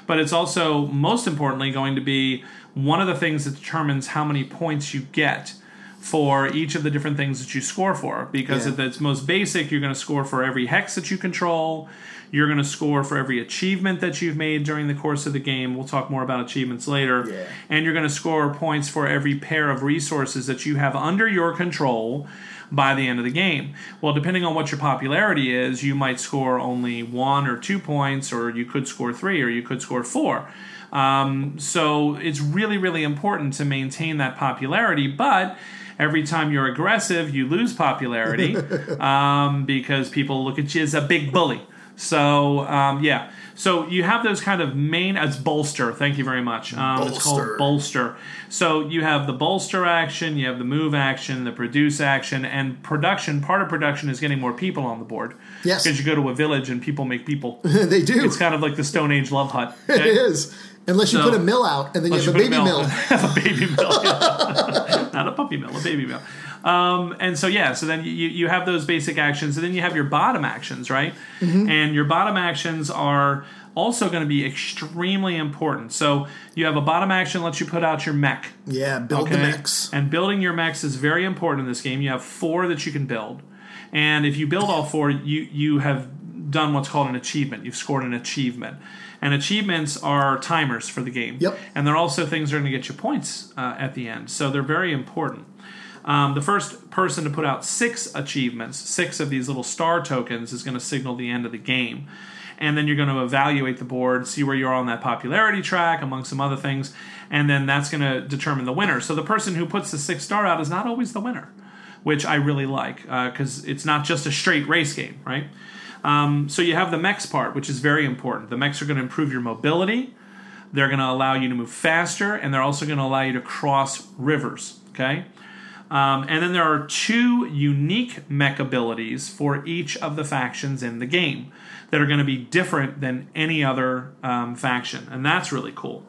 But it's also, most importantly, going to be one of the things that determines how many points you get for each of the different things that you score for. Because Yeah. at its most basic, you're going to score for every hex that you control. You're going to score for every achievement that you've made during the course of the game. We'll talk more about achievements later. Yeah. And you're going to score points for every pair of resources that you have under your control by the end of the game. Well, depending on what your popularity is, you might score only one or two points, or you could score three, or you could score four. Um, so it's really, really important to maintain that popularity, but every time you're aggressive, you lose popularity um, because people look at you as a big bully. So um, yeah, so you have those kind of main as bolster. Thank you very much. Um, It's called Bolster. So you have the bolster action, you have the move action, the produce action, and production. Part of production is getting more people on the board. Yes. because you go to a village and people make people. they do. It's kind of like the Stone Age love hut. it okay? is. Unless you So- put a mill out and then you Unless have a baby mill. have a baby mill, not a puppy mill, a baby mill. Um, and so yeah, so then you, you have those basic actions, and then you have your bottom actions, right? Mm-hmm. And your bottom actions are also going to be extremely important. So you have a bottom action that lets you put out your mech. Yeah, build the Okay? mechs. And building your mechs is very important in this game. You have four that you can build. And if you build all four, you, you have done what's called an achievement. You've scored an achievement. And achievements are timers for the game. Yep. And they're also things that are going to get you points uh, at the end. So they're very important. Um, the first person to put out six achievements, six of these little star tokens, is going to signal the end of the game. And then you're going to evaluate the board, see where you are on that popularity track, among some other things, and then that's going to determine the winner. So the person who puts the six star out is not always the winner, which I really like because uh, it's not just a straight race game, right? Um, so you have the mechs part, which is very important. The mechs are going to improve your mobility. They're going to allow you to move faster, and they're also going to allow you to cross rivers. Okay. Um, and then there are two unique mech abilities for each of the factions in the game that are going to be different than any other um, faction, and that's really cool.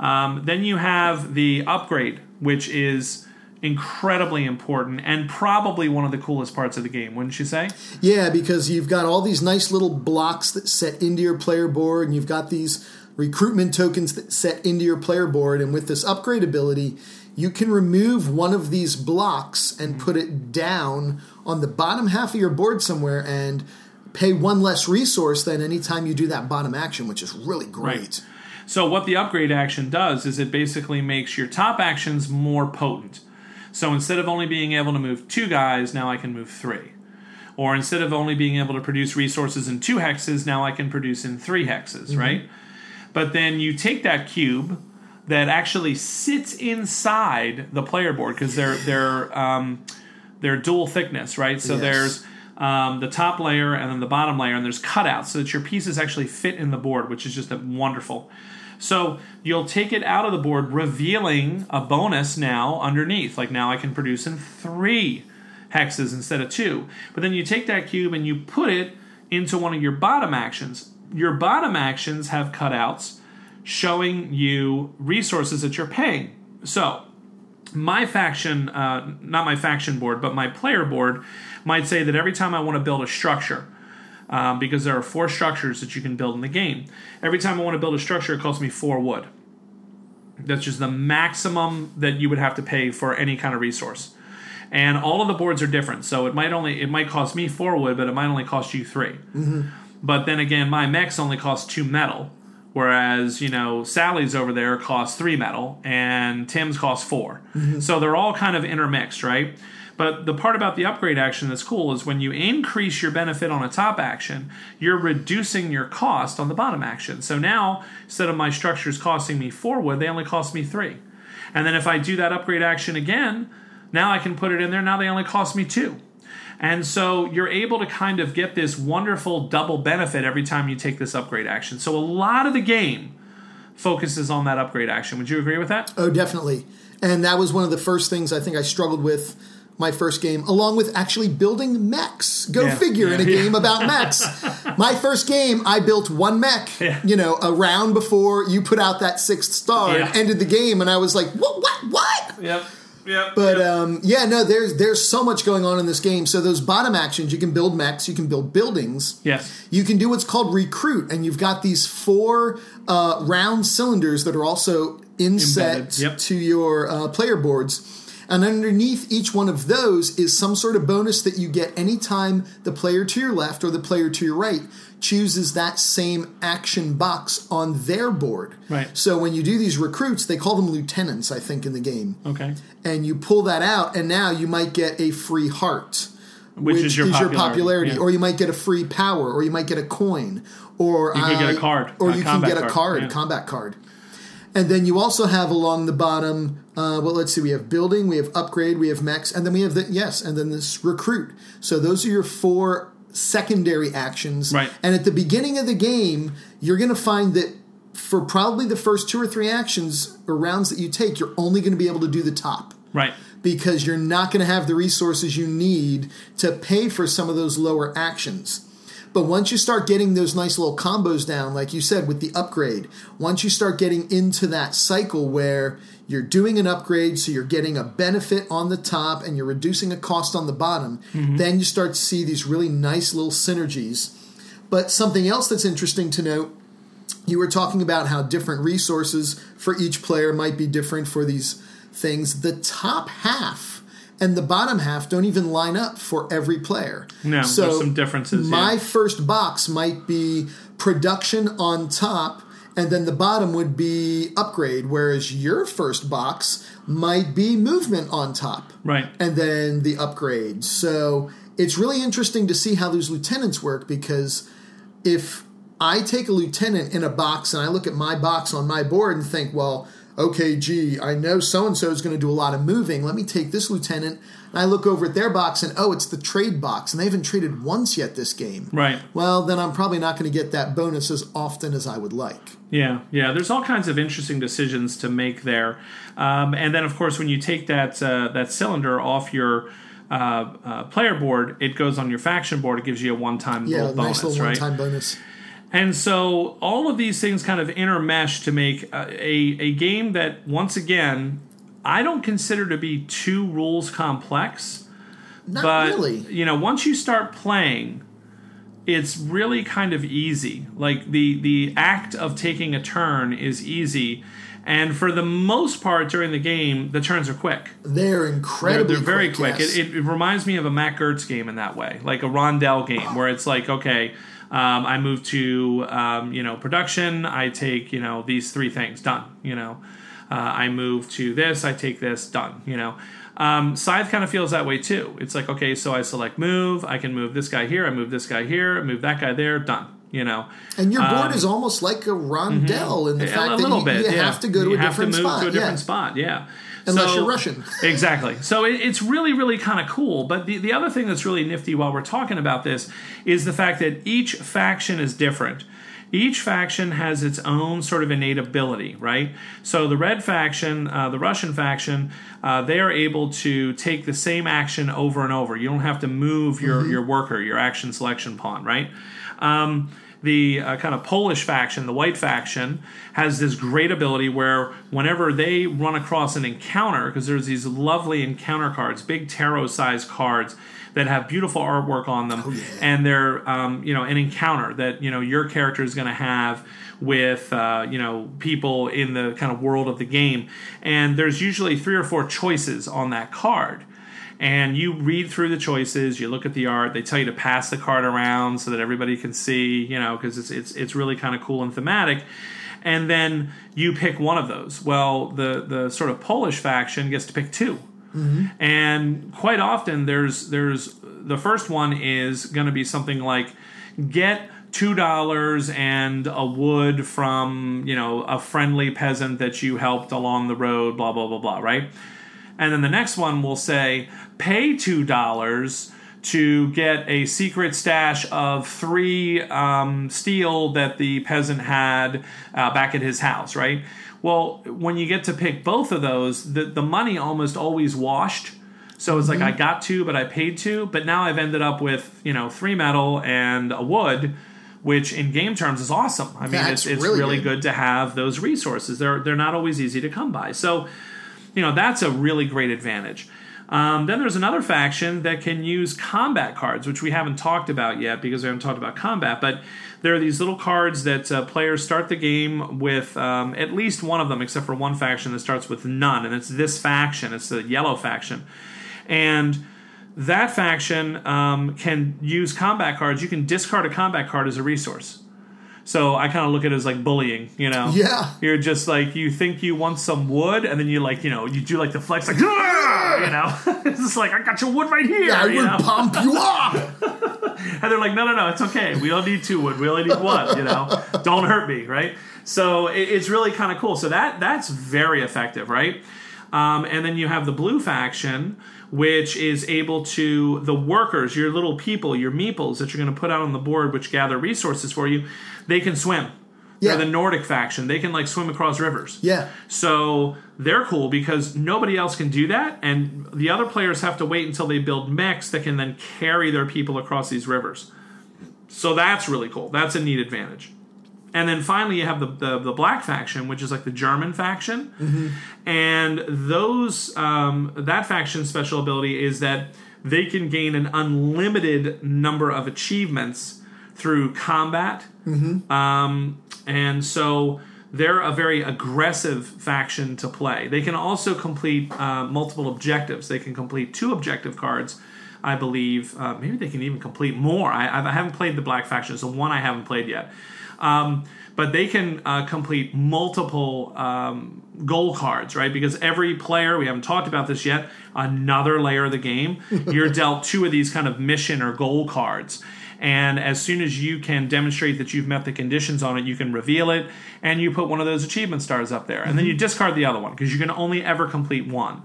Um, then you have the upgrade, which is incredibly important and probably one of the coolest parts of the game, wouldn't you say? Yeah, because you've got all these nice little blocks that set into your player board, and you've got these recruitment tokens that set into your player board, and with this upgrade ability, you can remove one of these blocks and put it down on the bottom half of your board somewhere and pay one less resource than anytime you do that bottom action, which is really great. Right. So, what the upgrade action does is it basically makes your top actions more potent. So instead of only being able to move two guys, now I can move three. Or instead of only being able to produce resources in two hexes, now I can produce in three hexes, mm-hmm. right? But then you take that cube that actually sits inside the player board because they're they're um, they're dual thickness, right? So yes. there's um, the top layer and then the bottom layer, and there's cutouts so that your pieces actually fit in the board, which is just a wonderful. So you'll take it out of the board, revealing a bonus now underneath. Like now I can produce in three hexes instead of two. But then you take that cube and you put it into one of your bottom actions. Your bottom actions have cutouts showing you resources that you're paying. So my faction, uh, not my faction board, but my player board might say that every time I want to build a structure, um, because there are four structures that you can build in the game. Every time I want to build a structure, it costs me four wood. That's just the maximum that you would have to pay for any kind of resource. And all of the boards are different, so it might only it might cost me four wood, but it might only cost you 3 mm-hmm. But then again, my mechs only cost two metal, whereas you know Sally's over there costs three metal, and Tim's costs 4 mm-hmm. So they're all kind of intermixed, right? But the part about the upgrade action that's cool is when you increase your benefit on a top action, you're reducing your cost on the bottom action. So now, instead of my structures costing me four wood, they only cost me three. And then if I do that upgrade action again, now I can put it in there. Now they only cost me two. And so you're able to kind of get this wonderful double benefit every time you take this upgrade action. So a lot of the game focuses on that upgrade action. Would you agree with that? Oh, definitely. And that was one of the first things I think I struggled with my first game, along with actually building mechs. Go yeah. figure yeah. in a yeah. game about mechs. my first game, I built one mech, you know, a round before you put out that sixth star and ended the game, and I was like, what, what, what? Yep. Yep, but yep. Um, yeah, no, there's there's so much going on in this game. So those bottom actions, you can build mechs, you can build buildings. Yes. You can do what's called recruit, and you've got these four uh, round cylinders that are also inset yep. to your uh, player boards and underneath each one of those is some sort of bonus that you get anytime the player to your left or the player to your right chooses that same action box on their board. Right. So when you do these recruits, they call them lieutenants, I think, in the game. Okay. And you pull that out, and now you might get a free heart. Which, which is, your, is popularity, your popularity. Yeah. or you might get a free power, or you might get a coin, or you could get a card, or you can get a card, card yeah. combat card. And then you also have along the bottom, uh, well, let's see, we have building, we have upgrade, we have mechs, and then we have the, yes, and then this recruit. So those are your four secondary actions. Right. And at the beginning of the game, you're going to find that for probably the first two or three actions or rounds that you take, you're only going to be able to do the top. Right. Because you're not going to have the resources you need to pay for some of those lower actions. But once you start getting those nice little combos down, like you said with the upgrade, once you start getting into that cycle where you're doing an upgrade, so you're getting a benefit on the top and you're reducing a cost on the bottom, mm-hmm. then you start to see these really nice little synergies. But something else that's interesting to note you were talking about how different resources for each player might be different for these things. The top half and the bottom half don't even line up for every player. No, so there's some differences. My yeah. first box might be production on top, and then the bottom would be upgrade, whereas your first box might be movement on top, Right. and then the upgrade. So it's really interesting to see how those lieutenants work because if I take a lieutenant in a box and I look at my box on my board and think, well, okay, gee, I know so and so is going to do a lot of moving. Let me take this lieutenant. And I look over at their box and, oh, it's the trade box. And they haven't traded once yet this game. Right. Well, then I'm probably not going to get that bonus as often as I would like. Yeah, yeah. There's all kinds of interesting decisions to make there, um, and then of course when you take that uh, that cylinder off your uh, uh, player board, it goes on your faction board. It gives you a one-time Yeah, bonus, nice little right? one time bonus. And so all of these things kind of intermesh to make a, a, a game that, once again, I don't consider to be too rules complex. Not but really. you know, once you start playing, it's really kind of easy. Like the the act of taking a turn is easy, and for the most part during the game, the turns are quick. They're They're, they're very quick. quick. yes. It, it, it reminds me of a Mac Gerdts game in that way, like a Rondel game, ah. where it's like, okay, um, I move to um, you know production. I take you know these three things done. You know, uh, I move to this. I take this done. You know. Um, Scythe kind of feels that way too. It's like, okay, so I select move. I can move this guy here. I move this guy here. I move that guy there. Done. You know, and your board is almost like a rondel in the um, mm-hmm. a, fact a that you, bit. you yeah. have to go to You a have different to move spot. to a different yeah. spot. Yeah. Unless So- you're Russian. exactly. So it, it's really, really kind of cool. But the, the other thing that's really nifty while we're talking about this is the fact that each faction is different. Each faction has its own sort of innate ability, right? So the red faction, uh, the Russian faction, uh, they are able to take the same action over and over. You don't have to move your, your worker, your action selection pawn, right? Um, the uh, kind of Polish faction, the white faction, has this great ability where whenever they run across an encounter, because there's these lovely encounter cards, big tarot sized cards that have beautiful artwork on them, and they're um, you know an encounter that you know your character is going to have with uh, you know people in the kind of world of the game, and there's usually three or four choices on that card and you read through the choices you look at the art they tell you to pass the card around so that everybody can see you know because it's, it's it's really kind of cool and thematic. And then you pick one of those. Well the the sort of polish faction gets to pick 2 mm-hmm. and quite often there's there's the first one is going to be something like get two dollars and a wood from you know a friendly peasant that you helped along the road blah blah blah blah right and then the next one will say, pay $2 to get a secret stash of three um, steel that the peasant had uh, back at his house, right? Well, when you get to pick both of those, the, the money almost always washed. So it's like I got two, but I paid two, but now I've ended up with, you know, three metal and a wood. Which in game terms is awesome. I mean, That's it's, it's really really good. good to have those resources. They're they're not always easy to come by. So, you know that's a really great advantage. Um, then there's another faction that can use combat cards, which we haven't talked about yet because we haven't talked about combat. But there are these little cards that uh, players start the game with um, at least one of them, except for one faction that starts with none, and it's this faction. It's the yellow faction, and that faction um, can use combat cards. You can discard a combat card as a resource. So I kind of look at it as like bullying, you know. Yeah. You're just like you think you want some wood, and then you like you know you do like the flex like you know. it's just like I got your wood right here. I you would know? pump you up. And they're like, no, no, no, it's okay. We don't need two wood. We only need one. You know, don't hurt me, right? So it, it's really kind of cool. So that that's very effective, right? Um, and then you have the blue faction, which is able to the workers, your little people, your meeples that you're going to put out on the board, which gather resources for you. They can swim. Yeah. They're the Nordic faction. They can like swim across rivers. Yeah. So they're cool because nobody else can do that, and the other players have to wait until they build mechs that can then carry their people across these rivers. So that's really cool. That's a neat advantage. And then finally, you have the, the, the black faction, which is like the German faction, and those um, that faction's special ability is that they can gain an unlimited number of achievements through combat, um, and so they're a very aggressive faction to play. They can also complete uh, multiple objectives. They can complete two objective cards I believe. Uh, maybe they can even complete more. I, I haven't played the Black Faction, so one I haven't played yet. Um, but they can uh, complete multiple um, goal cards, right? Because every player, we haven't talked about this yet, another layer of the game, you're dealt two of these kind of mission or goal cards. And as soon as you can demonstrate that you've met the conditions on it, you can reveal it and you put one of those achievement stars up there. And then you discard the other one because you can only ever complete one.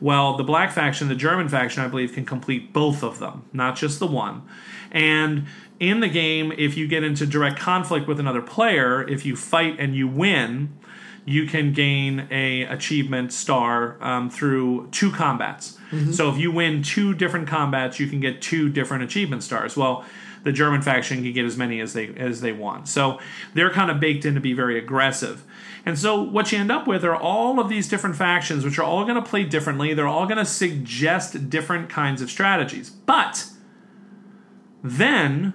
Well, the black faction, the German faction, I believe, can complete both of them, not just the one. And in the game, if you get into direct conflict with another player, if you fight and you win, you can gain a achievement star um, through two combats. So if you win two different combats, you can get two different achievement stars. Well, the German faction can get as many as they as they want. So they're kind of baked in to be very aggressive. And so what you end up with are all of these different factions, which are all going to play differently. They're all going to suggest different kinds of strategies. But then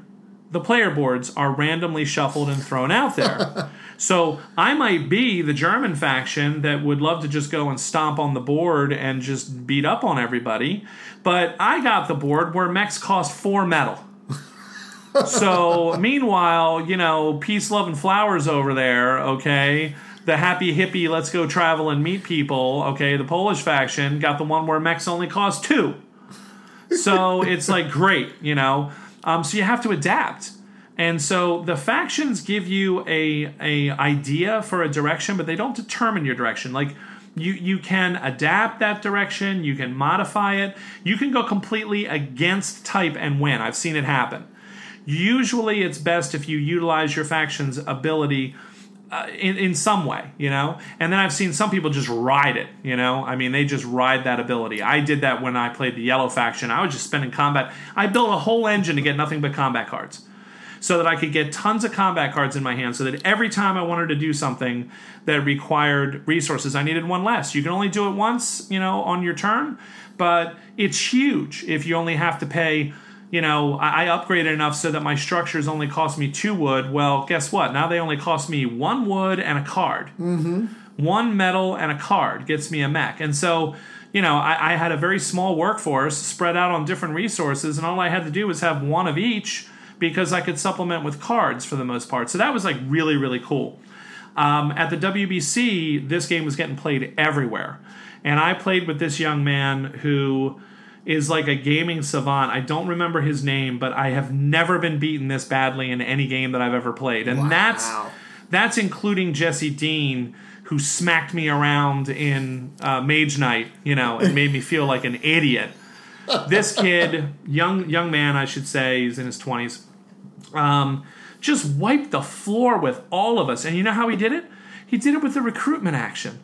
the player boards are randomly shuffled and thrown out there. so I might be the German faction that would love to just go and stomp on the board and just beat up on everybody. But I got the board where mechs cost four metal. so meanwhile, you know, peace, love, and flowers over there, okay? The happy hippie, let's go travel and meet people, okay? The Polish faction got the one where mechs only cost two. So it's like great, you know? Um, so you have to adapt. And so the factions give you a, a idea for a direction, but they don't determine your direction. Like you you can adapt that direction, you can modify it, you can go completely against type and win. I've seen it happen. Usually, it's best if you utilize your faction's ability uh, in in some way, you know. And then I've seen some people just ride it, you know. I mean, they just ride that ability. I did that when I played the yellow faction. I was just spending combat. I built a whole engine to get nothing but combat cards so that I could get tons of combat cards in my hand so that every time I wanted to do something that required resources, I needed one less. You can only do it once, you know, on your turn, but it's huge if you only have to pay. You know, I I upgraded enough so that my structures only cost me two wood. Well, guess what? Now they only cost me one wood and a card. Mm-hmm. One metal and a card gets me a mech. And so, you know, I, I had a very small workforce spread out on different resources, and all I had to do was have one of each because I could supplement with cards for the most part. So that was like really, really cool. Um, at the WBC, this game was getting played everywhere. And I played with this young man who is like a gaming savant. I don't remember his name, but I have never been beaten this badly in any game that I've ever played. And that's that's including Jesse Dean, who smacked me around in uh, Mage Knight, you know, and made me feel like an idiot. This kid, young young man, I should say, he's in his twenties um, just wiped the floor with all of us. And you know how he did it? He did it with the recruitment action.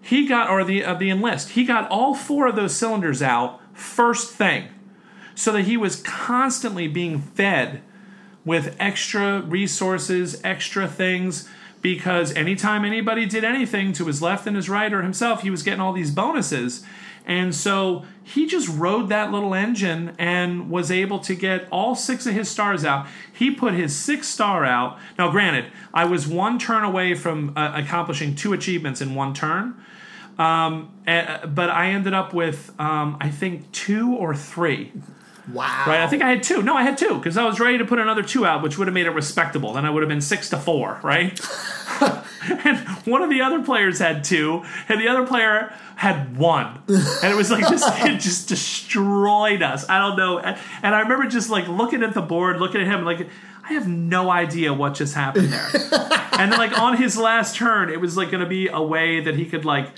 He got, or the uh, the enlist. He got all four of those cylinders out first thing, so that he was constantly being fed with extra resources, extra things. Because anytime anybody did anything to his left and his right or himself, he was getting all these bonuses. And so he just rode that little engine and was able to get all six of his stars out. He put his sixth star out. Now, granted, I was one turn away from uh, accomplishing two achievements in one turn. Um, eh, but I ended up with, um, I think, two or three. Wow. Right? I think I had two. No, I had two because I was ready to put another two out, which would have made it respectable. Then I would have been six to four, right? and one of the other players had two, and the other player had one. And it was like this kid just destroyed us. I don't know. And and I remember just like looking at the board, looking at him, like, I have no idea what just happened there. and then, like, on his last turn, it was like going to be a way that he could, like,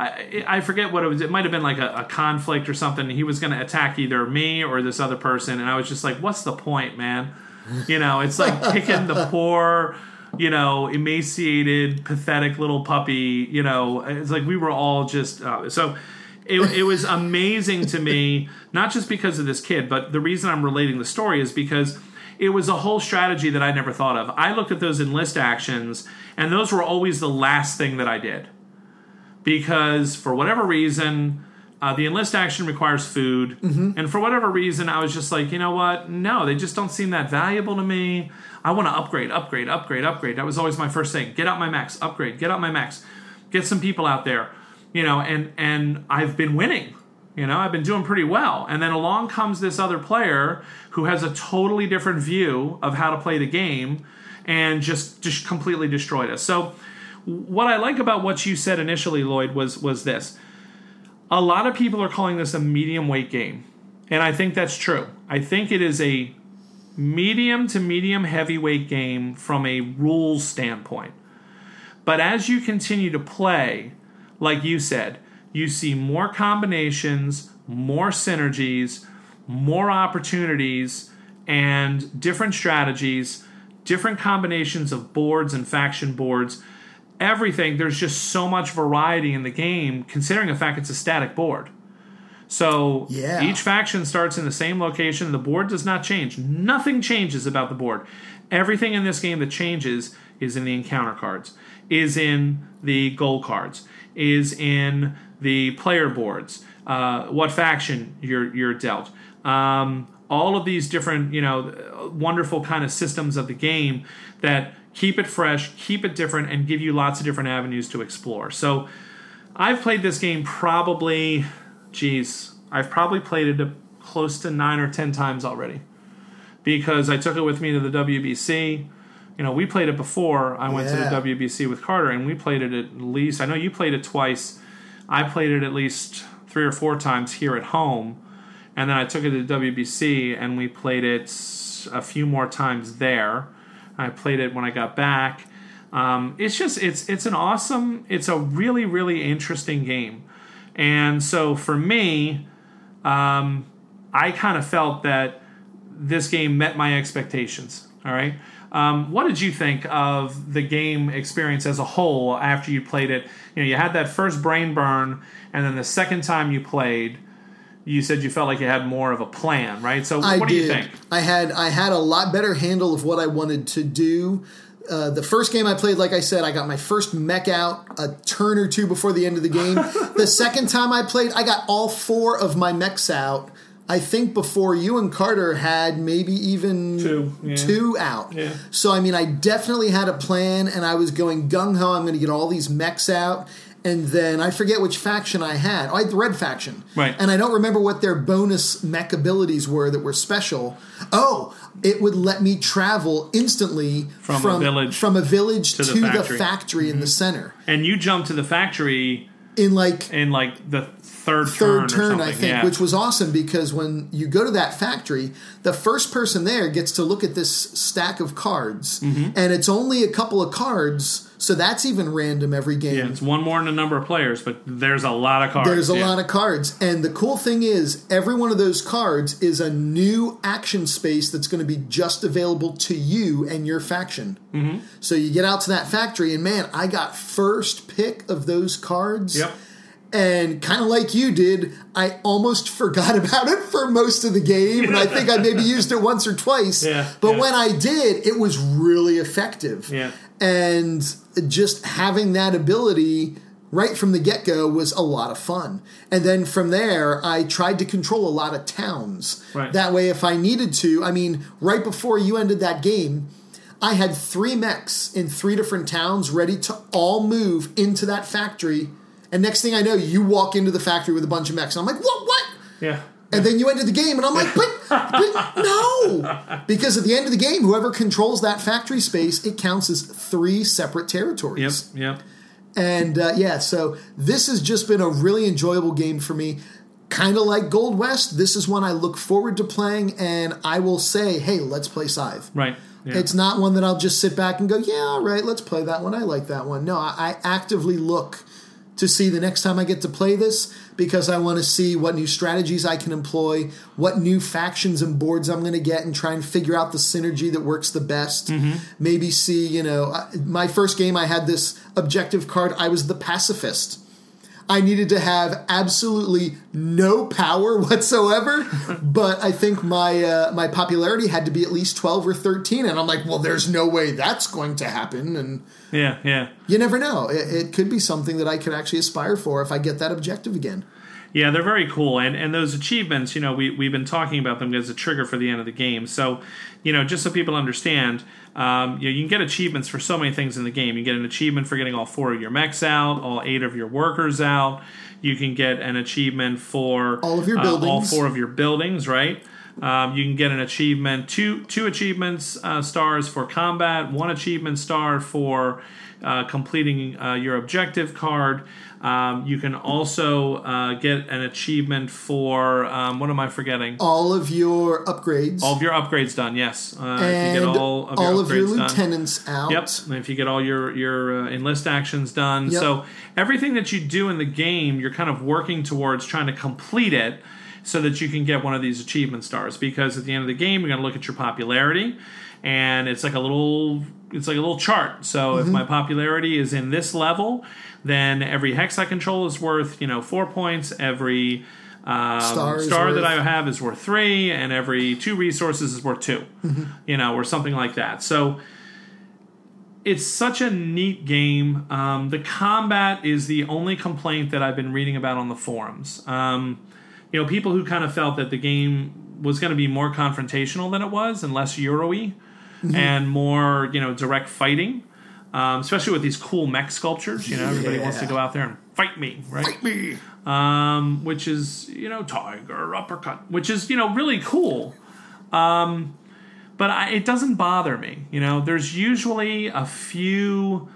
I, I forget what it was. It might have been like a, a conflict or something. He was going to attack either me or this other person, and I was just like, "What's the point, man?" You know, it's like picking the poor, you know, emaciated, pathetic little puppy. You know, it's like we were all just uh, so. It, it was amazing to me, not just because of this kid, but the reason I'm relating the story is because it was a whole strategy that I never thought of. I looked at those enlist actions, and those were always the last thing that I did because for whatever reason uh, the enlist action requires food. And for whatever reason i was just like you know what? No they just don't seem that valuable to me. I want to upgrade upgrade upgrade upgrade. That was always my first thing. Get out my max upgrade get out my max. Get some people out there you know and and i've been winning You know, I've been doing pretty well. And then along comes this other player who has a totally different view of how to play the game and just just completely destroyed us. So what I like about what you said initially, Lloyd, was was this. A lot of people are calling this a medium weight game. And I think that's true. I think it is a medium to medium heavyweight game from a rules standpoint. But as you continue to play, like you said, you see more combinations, more synergies, more opportunities, and different strategies, different combinations of boards and faction boards. Everything, there's just so much variety in the game, considering the fact it's a static board. So Yeah. each faction starts in the same location. The board does not change. Nothing changes about the board. Everything in this game that changes is in the encounter cards, is in the goal cards, is in the player boards, uh, what faction you're you're dealt. Um, all of these different, you know, wonderful kind of systems of the game that keep it fresh, keep it different, and give you lots of different avenues to explore. So I've played this game probably, geez, I've probably played it close to nine or ten times already because I took it with me to the WBC. You know, we played it before I went Yeah. to the WBC with Carter, and we played it at least. I know you played it twice. I played it at least three or four times here at home, and then I took it to WBC, and we played it a few more times there. I played it when I got back. Um, it's just it's it's an awesome. It's a really really interesting game, and so for me, um, I kind of felt that this game met my expectations. All right. Um, what did you think of the game experience as a whole after you played it? You know, you had that first brain burn, and then the second time you played, you said you felt like you had more of a plan, right? So, I what do did. you think? I had I had a lot better handle of what I wanted to do. Uh, the first game I played, like I said, I got my first mech out a turn or two before the end of the game. the second time I played, I got all four of my mechs out. I think before you and Carter had maybe even Two, yeah. two out. Yeah. So I mean, I definitely had a plan, and I was going gung ho. I'm going to get all these mechs out, and then I forget which faction I had. Oh, I had the red faction, Right. And I don't remember what their bonus mech abilities were that were special. Oh, it would let me travel instantly From a village from a village to, the the factory. factory, Mm-hmm. in the center And you jumped to the factory in like in like the third, third turn, or turn, I think, yeah. which was awesome because when you go to that factory, the first person there gets to look at this stack of cards, Mm-hmm. and it's only a couple of cards, so that's even random every game. yeah, it's one more than a number of players, but there's a lot of cards. There's a yeah. lot of cards, and the cool thing is, every one of those cards is a new action space that's going to be just available to you and your faction. Mm-hmm. So you get out to that factory, and man, I got first pick of those cards. Yep. And kind of like you did, I almost forgot about it for most of the game, and I think I maybe used it once or twice. Yeah, but yeah. when I did, it was really effective. Yeah. And just having that ability right from the get go was a lot of fun. And then from there, I tried to control a lot of towns. Right. That way, if I needed to, I mean, right before you ended that game, I had three mechs in three different towns ready to all move into that factory. And next thing I know, you walk into the factory with a bunch of mechs. And I'm like, what? What? Yeah. And then you ended the game, and I'm like, but, but no! Because at the end of the game, whoever controls that factory space, it counts as three separate Yep. territories. Yep. And uh, yeah, so this has just been a really enjoyable game for me. Kind of like Gold West, this is one I look forward to playing, and I will say, hey, let's play Scythe. Right. Yeah. It's not one that I'll just sit back and go, yeah, all right, let's play that one. I like that one. No, I, I actively look to see the next time I get to play this because I want to see what new strategies I can employ, what new factions and boards I'm going to get, and try and figure out the synergy that works the best. Mm-hmm. Maybe see, you know, my first game I had this objective card, I was the pacifist. I needed to have absolutely no power whatsoever, but I think my uh, my popularity had to be at least twelve or thirteen, and I'm like, well, there's no way that's going to happen, and yeah. Yeah. you never know. It, it could be something that I could actually aspire for if I get that objective again. Yeah, they're very cool, and and those achievements, you know, we we've been talking about them as a trigger for the end of the game. So, you know, just so people understand, um, you, know, you can get achievements for so many things in the game. You get an achievement for getting all four of your mechs out, all eight of your workers out. You can get an achievement for All of your uh, all four of your buildings, right? Um, you can get an achievement, two two achievements uh, stars for combat, one achievement star for uh, completing uh, your objective card. Um, you can also uh, get an achievement for um, what am I forgetting? All of your upgrades. All of your upgrades done. Yes, uh, and if you get all of your all of your done. lieutenants out. Yep. And if you get all your your uh, enlist actions done, Yep. so everything that you do in the game, you're kind of working towards trying to complete it, so that you can get one of these achievement stars. Because at the end of the game, you're going to look at your popularity, and it's like a little it's like a little chart. So Mm-hmm. if my popularity is in this level, then every hex I control is worth you know four points. Every um, Star star that I have is worth three, and every two resources is worth 2 Mm-hmm. You know, or something like that. So it's such a neat game. Um, the combat is the only complaint that I've been reading about on the forums. Um, you know, people who kind of felt that the game was going to be more confrontational than it was and less Euro-y and more, you know, direct fighting. Um, especially with these cool mech sculptures, you know, everybody wants to go out there and fight me, right? Fight me. um, which is you know tiger uppercut, which is you know really cool. Um, but I, it doesn't bother me. You know, there's usually a few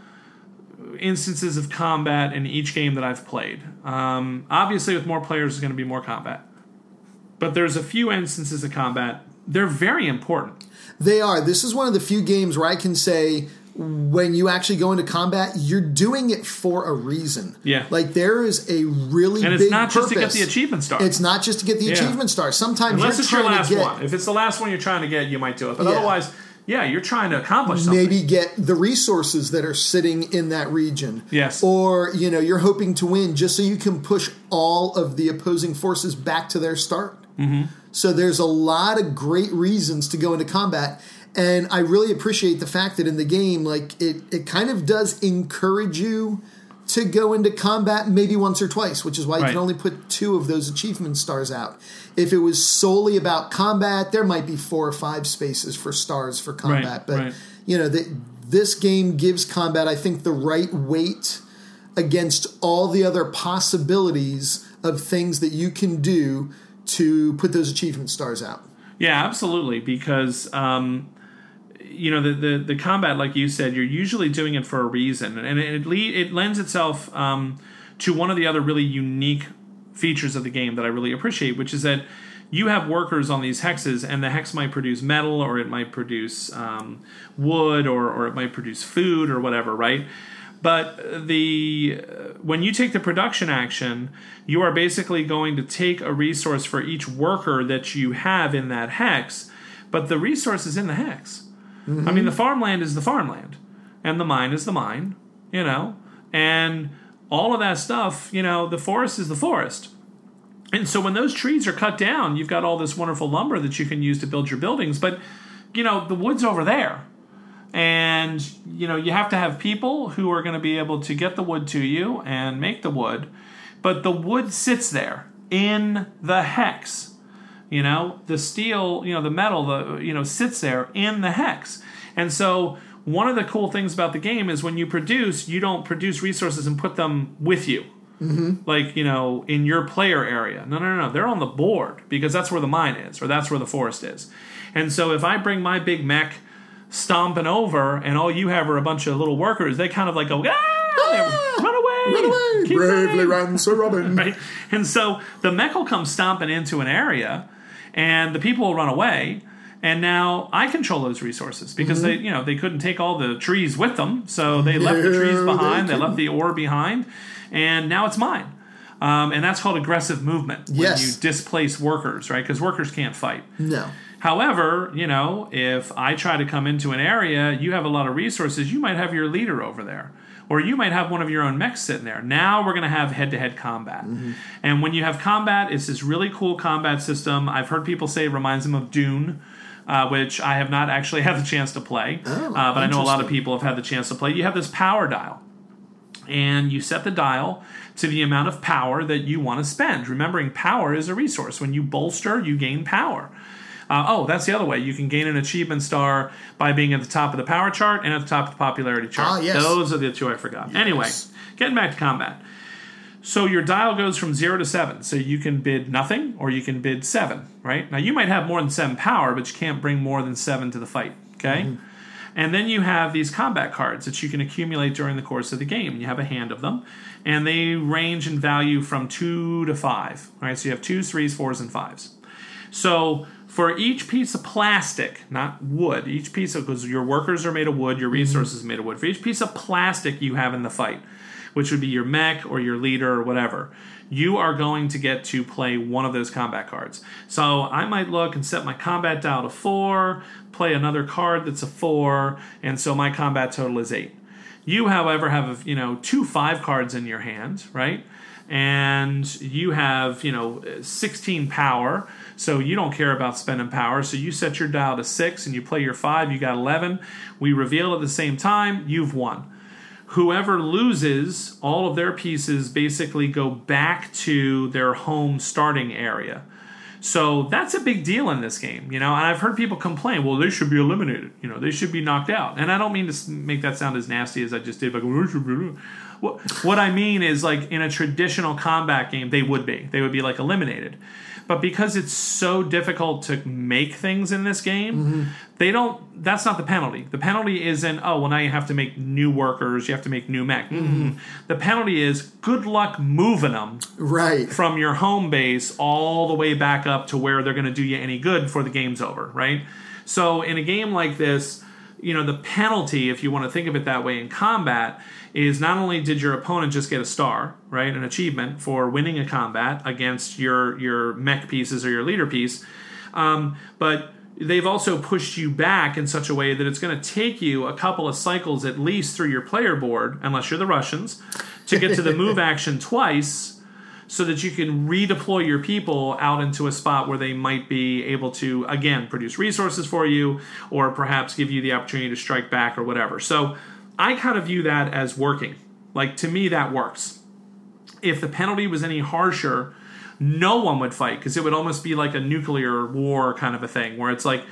instances of combat in each game that I've played. Um, obviously, with more players, there's going to be more combat. But there's a few instances of combat. They're very important. They are. This is one of the few games where I can say when you actually go into combat, you're doing it for a reason. Yeah. Like there is a really And it's not just to get the achievement star. It's not just to get the Yeah. achievement star. Sometimes Unless you're it's your last to get one. If it's the last one you're trying to get, you might do it. But Yeah. otherwise, yeah, you're trying to accomplish something. maybe get the resources that are sitting in that region. Yes. Or, you know, you're hoping to win just so you can push all of the opposing forces back to their start. Mm-hmm. So there's a lot of great reasons to go into combat. And I really appreciate the fact that in the game, like, it, it kind of does encourage you to go into combat maybe once or twice, which is why you Right. can only put two of those achievement stars out. If it was solely about combat, there might be four or five spaces for stars for combat. but right. you know that this game gives combat i think the right weight against all the other possibilities of things that you can do to put those achievement stars out Yeah, absolutely. Because um, you know the, the the combat, like you said, you're usually doing it for a reason, and it le- it lends itself um, to one of the other really unique features of the game that I really appreciate, which is that you have workers on these hexes, and the hex might produce metal, or it might produce um, wood, or or it might produce food, or whatever, right? But the when you take the production action, you are basically going to take a resource for each worker that you have in that hex, but the resource is in the hex. I mean, the mm-hmm. farmland is the farmland, and the mine is the mine, you know, and all of that stuff, you know, the forest is the forest. And so when those trees are cut down, you've got all this wonderful lumber that you can use to build your buildings, but you know, the wood's over there. And you know, you have to have people who are going to be able to get the wood to you and make the wood, but the wood sits there in the hex. You know, the steel, you know, the metal, the you know, sits there in the hex. And so one of the cool things about the game is when you produce, you don't produce resources and put them with you. Mm-hmm. Like you know in your player area. No no no no. They're on the board because that's where the mine is or that's where the forest is. And so if i bring my big mech stomping over and all you have are a bunch of little workers they kind of like go ah, They run away run away bravely running." ran sir robin right and so the mech will come stomping into an area and the people will run away and now I control those resources because they, you know, they couldn't take all the trees with them, so they left the trees No, they behind. They, left the ore behind, and now it's mine. Um, and that's called aggressive movement when Yes. you displace workers, right? Because workers can't fight. no However, you know, if I try to come into an area, you have a lot of resources, you might have your leader over there. Or you might have one of your own mechs sitting there. Now we're going to have head to head combat. And when you have combat, it's this really cool combat system. I've heard people say it reminds them of Dune, uh, which I have not actually had the chance to play. Oh, uh, but I know a lot of people have had the chance to play. You have this power dial. and you set the dial to the amount of power that you want to spend. Remembering, power is a resource. When you bolster, you gain power. Uh, oh, that's the other way. You can gain an achievement star by being at the top of the power chart and at the top of the popularity chart. Ah, yes. Those are the two I forgot. Anyway, getting back to combat. So your dial goes from zero to seven. So you can bid nothing or you can bid seven, right? Now you might have more than seven power, but you can't bring more than seven to the fight, okay? And then you have these combat cards that you can accumulate during the course of the game. You have a hand of them, and they range in value from two to five. Right, so you have twos, threes, fours, and fives. So for each piece of plastic, not wood, each piece of because your workers are made of wood, your mhm. resources are made of wood. For each piece of plastic you have in the fight, which would be your mech or your leader or whatever, you are going to get to play one of those combat cards. So I might look and set my combat dial to four, play another card that's a four, and so my combat total is eight. You, however, have you know two five cards in your hand, right? And you have you know 16 power, so you don't care about spending power. So you set your dial to six, and you play your five. You got 11. We reveal at the same time. You've won whoever loses all of their pieces basically go back to their home starting area so that's a big deal in this game you know and i've heard people complain well they should be eliminated you know they should be knocked out and i don't mean to make that sound as nasty as i just did like what, what i mean is like in a traditional combat game they would be they would be like eliminated but because it's so difficult to make things in this game, Mm-hmm. they don't. That's not the penalty. The penalty isn't oh well now you have to make new workers, you have to make new mech. Mm-mm. The penalty is good luck moving them Right. from your home base all the way back up to where they're going to do you any good before the game's over, right? So in a game like this, you know, the penalty, if you want to think of it that way in combat, is not only did your opponent just get a star, right, an achievement for winning a combat against your your mech pieces or your leader piece, um, but they've also pushed you back in such a way that it's going to take you a couple of cycles at least through your player board, unless you're the Russians, to get to the move action twice so that you can redeploy your people out into a spot where they might be able to again produce resources for you or perhaps give you the opportunity to strike back or whatever. So I kind of view that as working. Like to me that works. If the penalty was any harsher, no one would fight because it would almost be like a nuclear war kind of a thing where it's like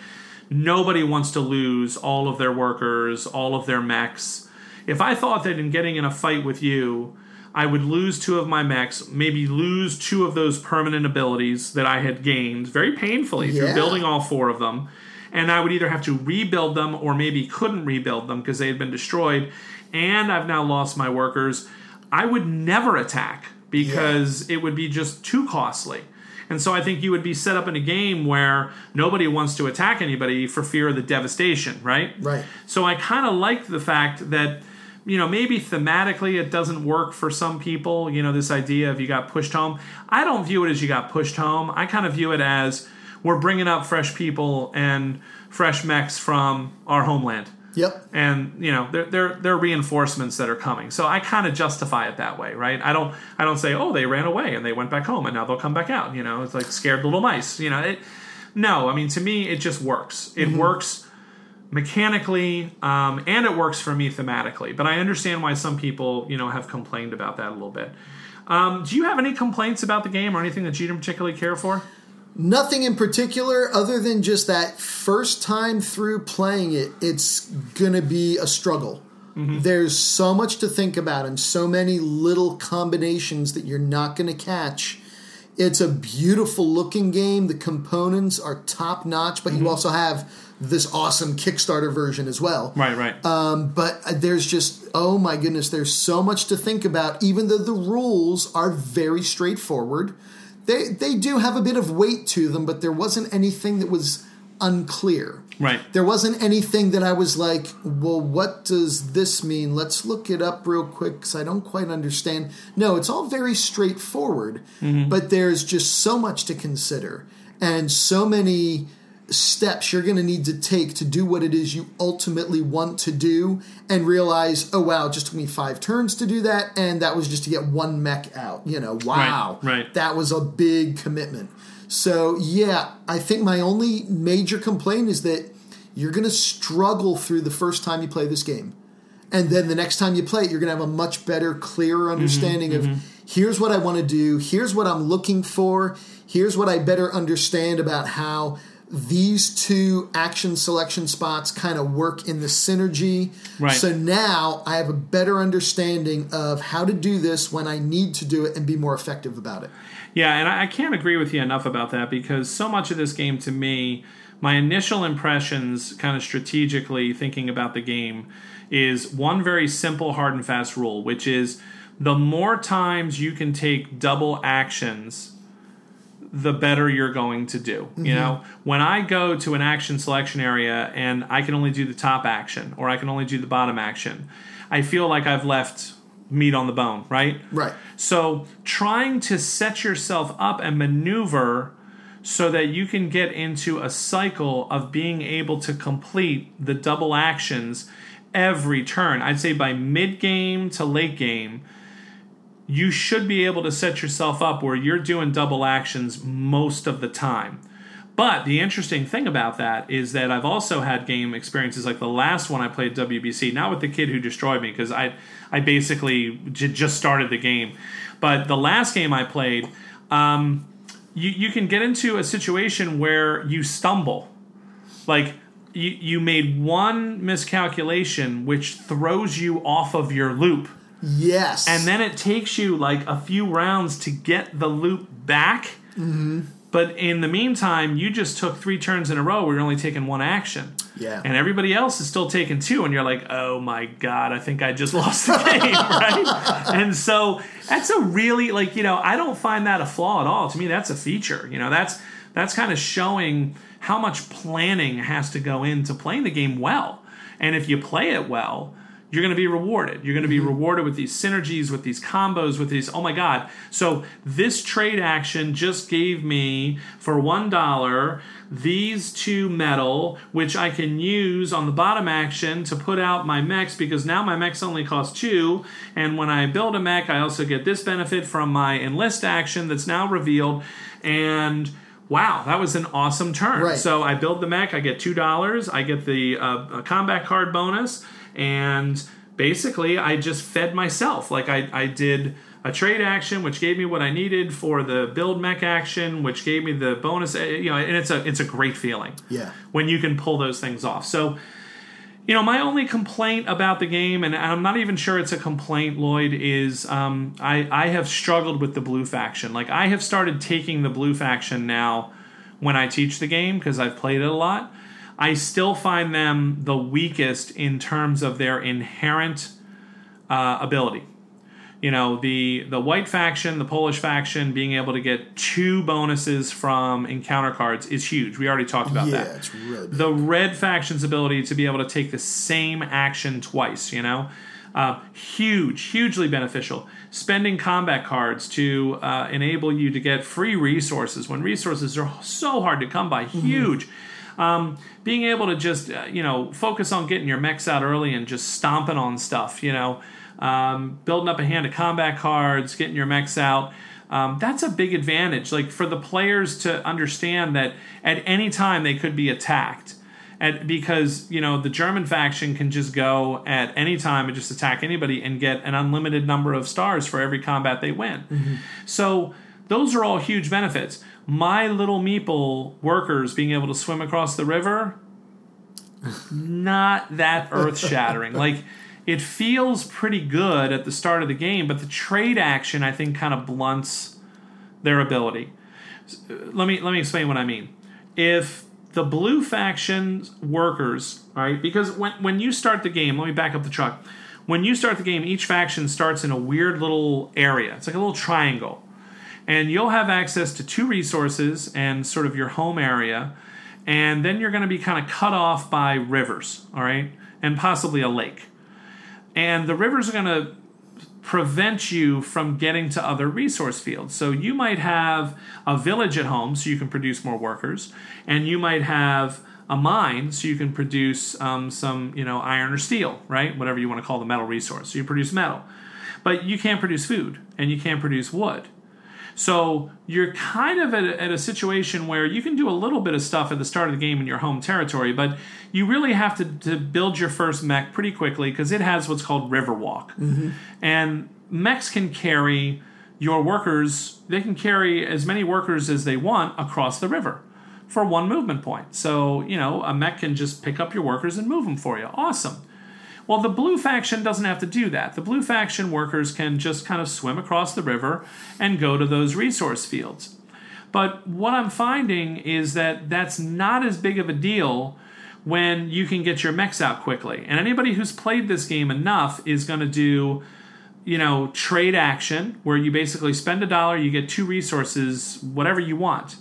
nobody wants to lose all of their workers, all of their mechs. If I thought that in getting in a fight with you, I would lose two of my mechs, maybe lose two of those permanent abilities that I had gained very painfully through Yeah. building all four of them. And I would either have to rebuild them or maybe couldn't rebuild them because they had been destroyed. And I've now lost my workers. I would never attack because it would be just too costly. And so I think you would be set up in a game where nobody wants to attack anybody for fear of the devastation, right? Right. So I kind of like the fact that, you know, maybe thematically it doesn't work for some people, you know, this idea of you got pushed home. I don't view it as you got pushed home. I kind of view it as we're bringing up fresh people and fresh mechs from our homeland. Yep. And you know they're they're, they're reinforcements that are coming, so I kind of justify it that way, right? I don't I don't say oh they ran away and they went back home and now they'll come back out. You know, it's like scared little mice. You know, it, no, I mean to me it just works. It works mechanically um, and it works for me thematically. But I understand why some people you know have complained about that a little bit. Um, do you have any complaints about the game or anything that you didn't particularly care for? Nothing in particular other than just that first time through playing it, it's going to be a struggle. Mm-hmm. There's so much to think about and so many little combinations that you're not going to catch. It's a beautiful looking game. The components are top notch, but you mm-hmm. also have this awesome Kickstarter version as well. Right, right. Um, but uh, there's just oh my goodness, there's so much to think about. Even though the rules are very straightforward, they they do have a bit of weight to them. But there wasn't anything that was unclear. right. There wasn't anything that I was like, well, what does this mean? Let's look it up real quick because I don't quite understand. No, it's all very straightforward, mm-hmm. but there's just so much to consider and so many steps you're going to need to take to do what it is you ultimately want to do and realize, oh, wow, it just took me five turns to do that. And that was just to get one mech out. You know, wow. right. That was a big commitment. So, yeah, I think my only major complaint is that you're going to struggle through the first time you play this game. and then the next time you play it, you're going to have a much better, clearer Mm-hmm, understanding of here's what I want to do, here's what I'm looking for, here's what I better understand about how these two action selection spots kind of work in the synergy. Right. So now I have a better understanding of how to do this when I need to do it and be more effective about it. Yeah, and I I can't agree with you enough about that because so much of this game to me, my initial impressions, kind of strategically thinking about the game, is one very simple, hard and fast rule, which is the more times you can take double actions, the better you're going to do. You mm-hmm. know, when I go to an action selection area and I can only do the top action or I can only do the bottom action, I feel like I've left meat on the bone, right? Right. So, trying to set yourself up and maneuver so that you can get into a cycle of being able to complete the double actions every turn. I'd say by mid game to late game, you should be able to set yourself up where you're doing double actions most of the time. But the interesting thing about that is that I've also had game experiences like the last one I played WBC, not with the kid who destroyed me because I I basically j- just started the game, but the last game I played, um, you you can get into a situation where you stumble, like you you made one miscalculation which throws you off of your loop Yes. and then it takes you like a few rounds to get the loop back. Mm-hmm. But in the meantime, you just took three turns in a row where you're only taking one action. Yeah. And everybody else is still taking two, and you're like, oh my God, I think I just lost the game, right? And so that's a really, like, you know, I don't find that a flaw at all. To me, that's a feature. You know, that's that's kind of showing how much planning has to go into playing the game well. And if you play it well, you're going to be rewarded. You're going to be rewarded with these synergies, with these combos, with these. Oh my God. So this trade action just gave me for $1 these two metal, which I can use on the bottom action to put out my mechs because now my mechs only cost two. And when I build a mech, I also get this benefit from my enlist action that's now revealed. And wow, that was an awesome turn. Right. So I build the mech, I get $2, I get the uh, a combat card bonus and basically I just fed myself. Like I, I did a trade action, which gave me what I needed for the build mech action, which gave me the bonus. eh, You know, and it's a it's a great feeling. Yeah. when you can pull those things off. So. You know, my only complaint about the game, and I'm not even sure it's a complaint, Lloyd, is um, I, I have struggled with the blue faction. Like, I have started taking the blue faction now when I teach the game because I've played it a lot. I still find them the weakest in terms of their inherent uh, ability. You know, the the white faction, the Polish faction, being able to get two bonuses from encounter cards is huge. We already talked about yeah, that it's really big. the red faction's ability to be able to take the same action twice, you know, uh, huge, hugely beneficial. Spending combat cards to uh, enable you to get free resources when resources are so hard to come by, huge. Um, being able to just, uh, you know, focus on getting your mechs out early and just stomping on stuff, you know, um, building up a hand of combat cards, getting your mechs out. Um, that's a big advantage. Like for the players to understand that at any time they could be attacked. At, because you know the German faction can just go at any time and just attack anybody and get an unlimited number of stars for every combat they win. So those are all huge benefits. My little meeple workers being able to swim across the river, not that earth shattering. like it feels pretty good at the start of the game, but the trade action I think kind of blunts their ability. Uh, let me let me explain what I mean. If the blue faction workers, right? because when when you start the game, let me back up the truck. When you start the game, each faction starts in a weird little area. It's like a little triangle. And you'll have access to two resources and sort of your home area. And then you're going to be kind of cut off by rivers, all right? And possibly a lake. And the rivers are going to prevent you from getting to other resource fields. So you might have a village at home so you can produce more workers, and you might have a mine so you can produce um, some, you know, iron or steel, right? Whatever you want to call the metal resource. So you produce metal. But you can't produce food and you can't produce wood. So you're kind of at a, at a situation where you can do a little bit of stuff at the start of the game in your home territory, but you really have to, to build your first mech pretty quickly because it has what's called river walk. Mm-hmm. And mechs can carry your workers, they can carry as many workers as they want across the river for one movement point. So, you know, a mech can just pick up your workers and move them for you. Awesome. Well, the blue faction doesn't have to do that. The blue faction workers can just kind of swim across the river and go to those resource fields. But what I'm finding is that that's not as big of a deal when you can get your mechs out quickly. And anybody who's played this game enough is going to do, you know, trade action where you basically spend a dollar, you get two resources, whatever you want.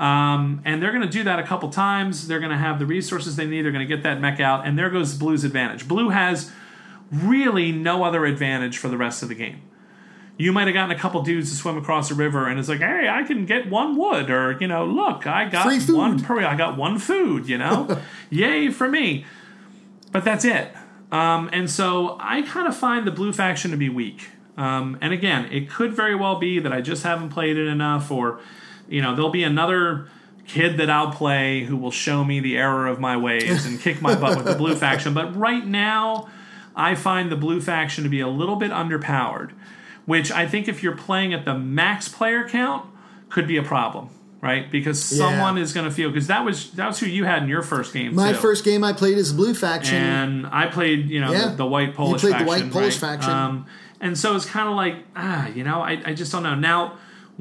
Um, and they're going to do that a couple times. They're going to have the resources they need. They're going to get that mech out, and there goes Blue's advantage. Blue has really no other advantage for the rest of the game. You might have gotten a couple dudes to swim across a river, and it's like, hey, I can get one wood, or you know, look, I got one per, I got one food, you know, yay for me. But that's it. Um, and so I kind of find the blue faction to be weak. Um, and again, it could very well be that I just haven't played it enough, or you know, there'll be another kid that I'll play who will show me the error of my ways and kick my butt with the blue faction. But right now, I find the blue faction to be a little bit underpowered, which I think if you're playing at the max player count could be a problem, right? Because Yeah. someone is going to feel because that was that was who you had in your first game. My too. first game I played as blue faction. and I played, you know, Yeah. the, the white Polish You played the white Polish right? faction. Um, and so it's kind of like, ah, you know, I, I just don't know. Now,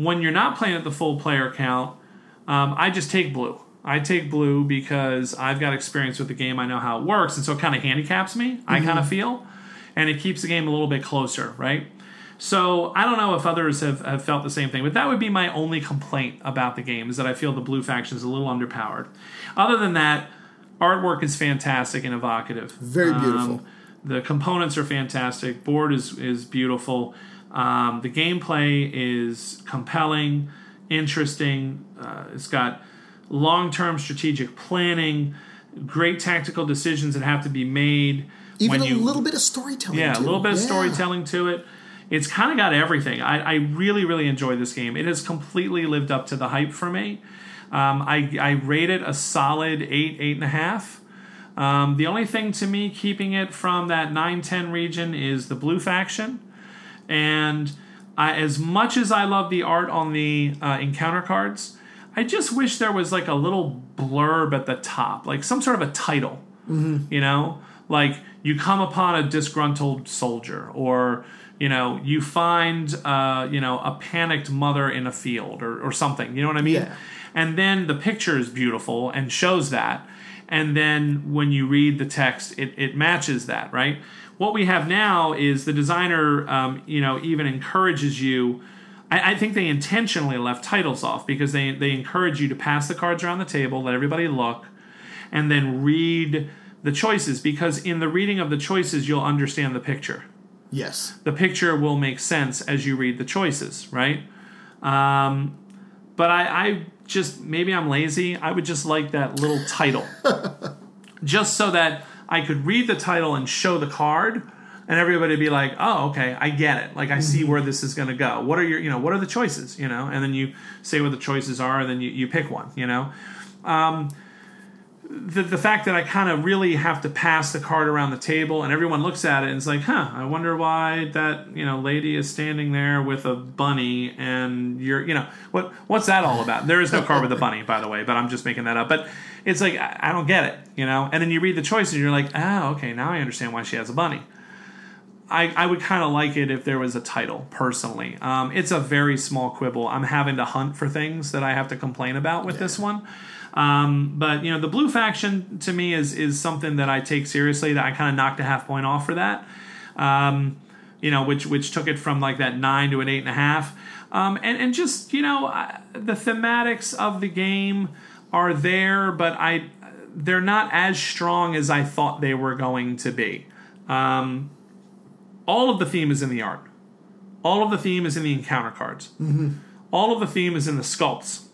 when you're not playing at the full player count, um, I just take blue. I take blue because I've got experience with the game. I know how it works. And so it kind of handicaps me, I kind of Mm-hmm. feel. And it keeps the game a little bit closer, right? So I don't know if others have, have felt the same thing, but that would be my only complaint about the game is that I feel the blue faction is a little underpowered. Other than that, artwork is fantastic and evocative. Very beautiful. Um, the components are fantastic. Board is is beautiful. Um, the gameplay is compelling, interesting. Uh, it's got long term strategic planning, great tactical decisions that have to be made. Even a you- little bit of storytelling. yeah, too. a little bit of Yeah. storytelling to it. It's kind of got everything. I, I really, really enjoy this game. It has completely lived up to the hype for me. Um, I, I rate it a solid eight, eight and a half. Um, the only thing to me keeping it from that 9 10 region is the blue faction. And I, as much as I love the art on the uh, encounter cards, I just wish there was like a little blurb at the top, like some sort of a title. You know, like you come upon a disgruntled soldier, or you know, you find uh, you know a panicked mother in a field, or, or something. You know what I mean? Yeah. And then the picture is beautiful and shows that. And then when you read the text, it, it matches that, right? What we have now is the designer, um, you know, even encourages you. I, I think they intentionally left titles off because they, they encourage you to pass the cards around the table, let everybody look, and then read the choices because in the reading of the choices, you'll understand the picture Yes. the picture will make sense as you read the choices, right? Um, but I, I just maybe I'm lazy. I would just like that little title, just so that I could read the title and show the card, and everybody be like, "Oh, okay, I get it. Like I see where this is going to go. What are your, you know, what are the choices? You know?" And then you say what the choices are, and then you, you pick one. You know. Um, the, the fact that I kind of really have to pass the card around the table and everyone looks at it and is like, huh, I wonder why that, you know, lady is standing there with a bunny and you're, you know, what what's that all about? There is no card with a bunny, by the way, but I'm just making that up. But it's like, I, I don't get it, you know? And then you read the choices and you're like, oh, okay, now I understand why she has a bunny. I, I would kind of like it if there was a title, personally. Um, it's a very small quibble. I'm having to hunt for things that I have to complain about with this one. Um, but you know, the blue faction to me is is something that I take seriously. That I kind of knocked a half point off for that. Um, you know, which which took it from like that nine to an eight and a half. Um, and and just you know, I, the thematics of the game are there, but I they're not as strong as I thought they were going to be. Um, all of the theme is in the art. All of the theme is in the encounter cards. All of the theme is in the sculpts.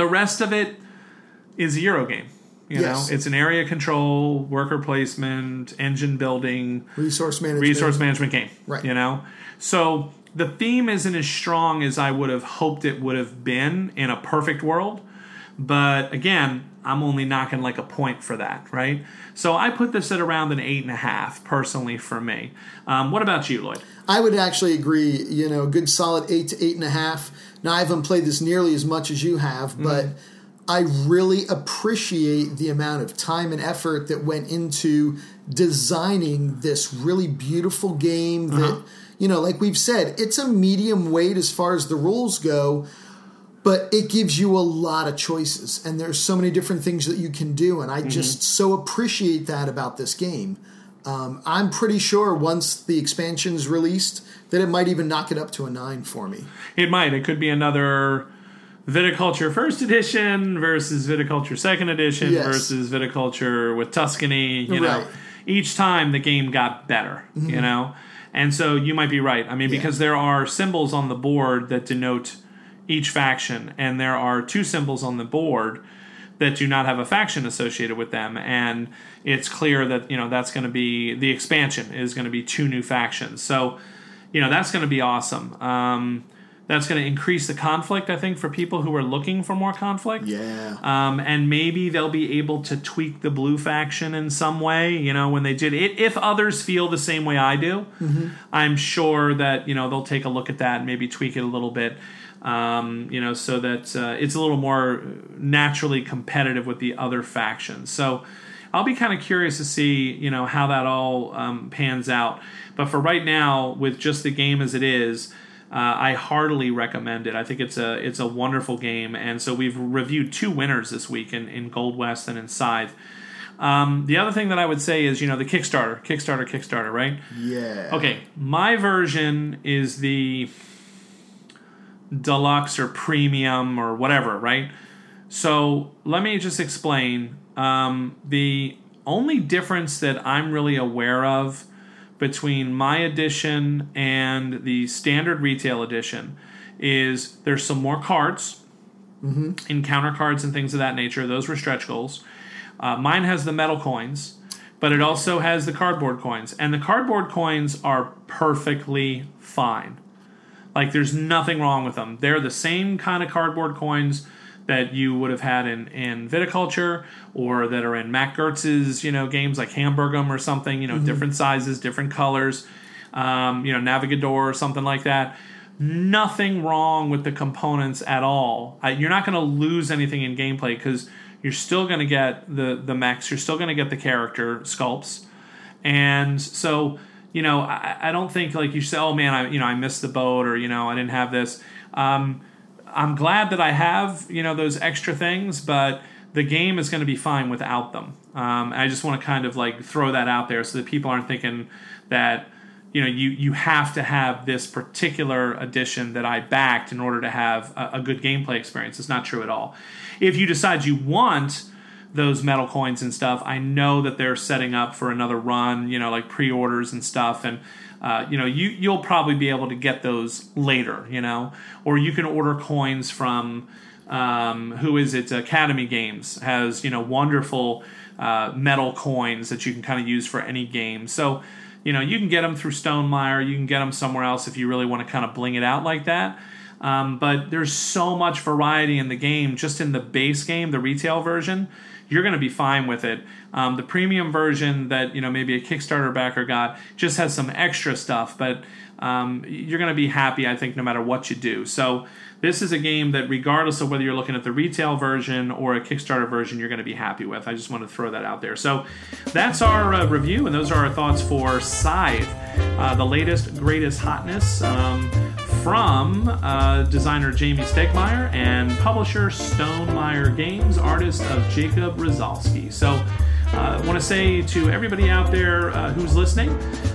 The rest of it is a Euro game. You Yes. know, it's an area control, worker placement, engine building, Resource management. resource management game. Right. You know, so the theme isn't as strong as I would have hoped it would have been in a perfect world. But again, I'm only knocking like a point for that, right? So I put this at around an eight and a half personally for me. Um, what about you, Lloyd? I would actually agree. You know, good solid eight to eight and a half. Now I haven't played this nearly as much as you have, Mm-hmm. but I really appreciate the amount of time and effort that went into designing this really beautiful game. That Uh-huh. you know, like we've said, it's a medium weight as far as the rules go. But it gives you a lot of choices, and there's so many different things that you can do, and I just so appreciate that about this game. Um, I'm pretty sure once the expansion's released that it might even knock it up to a nine for me. It might. It could be another Viticulture First Edition versus Viticulture Second Edition Yes. versus Viticulture with Tuscany. You know, each time the game got better. You know, and so you might be right. I mean, because there are symbols on the board that denote each faction, and there are two symbols on the board that do not have a faction associated with them, and it's clear that you know that's going to be the expansion is going to be two new factions. So, you know, that's going to be awesome. Um, that's going to increase the conflict, I think, for people who are looking for more conflict. Yeah. Um, and maybe they'll be able to tweak the blue faction in some way. You know, when they did it, if others feel the same way I do, I'm sure that you know they'll take a look at that and maybe tweak it a little bit. Um, you know, so that uh, it's a little more naturally competitive with the other factions. So I'll be kind of curious to see you know how that all um, pans out. But for right now, with just the game as it is. Uh, I heartily recommend it. I think it's a it's a wonderful game, and so we've reviewed two winners this week in, in Gold West and in Scythe. Um, the other thing that I would say is you know the Kickstarter, Kickstarter, Kickstarter, right? Yeah. Okay, my version is the deluxe or premium or whatever, right? So let me just explain. Um, the only difference that I'm really aware of between my edition and the standard retail edition is there's some more cards, encounter cards and things of that nature. Those were stretch goals. Uh, mine has the metal coins, but it also has the cardboard coins, and the cardboard coins are perfectly fine. Like there's nothing wrong with them. They're the same kind of cardboard coins that you would have had in, in viticulture or that are in Mac Gerdts's, you know, games like Hamburgum or something, you know, different sizes, different colors, um, you know, Navigador or something like that. Nothing wrong with the components at all. I, you're not going to lose anything in gameplay because you're still going to get the the mechs. You're still going to get the character sculpts, and so you know I, I don't think like you say, oh man, I you know I missed the boat or you know I didn't have this. Um, I'm glad that I have you know those extra things, but the game is going to be fine without them. Um, I just want to kind of like throw that out there so that people aren't thinking that you know you you have to have this particular edition that I backed in order to have a, a good gameplay experience. It's not true at all. If you decide you want those metal coins and stuff, I know that they're setting up for another run. You know, like pre-orders and stuff, and uh, you know you you'll probably be able to get those later. You know, or you can order coins from um, who is it? Academy Games has you know wonderful uh, metal coins that you can kind of use for any game. So you know you can get them through Stonemaier. You can get them somewhere else if you really want to kind of bling it out like that. Um, but there's so much variety in the game, just in the base game, the retail version. You're going to be fine with it. Um, the premium version that you know maybe a Kickstarter backer got just has some extra stuff, but um, you're going to be happy, I think, no matter what you do. So this is a game that, regardless of whether you're looking at the retail version or a Kickstarter version, you're going to be happy with. I just want to throw that out there. So that's our uh, review, and those are our thoughts for Scythe, uh, the latest, greatest hotness. Um, from uh, designer Jamey Stegmaier and publisher Stone Stonemaier Games, artist of Jakub Rozalski. So, uh, I want to say to everybody out there uh, who's listening,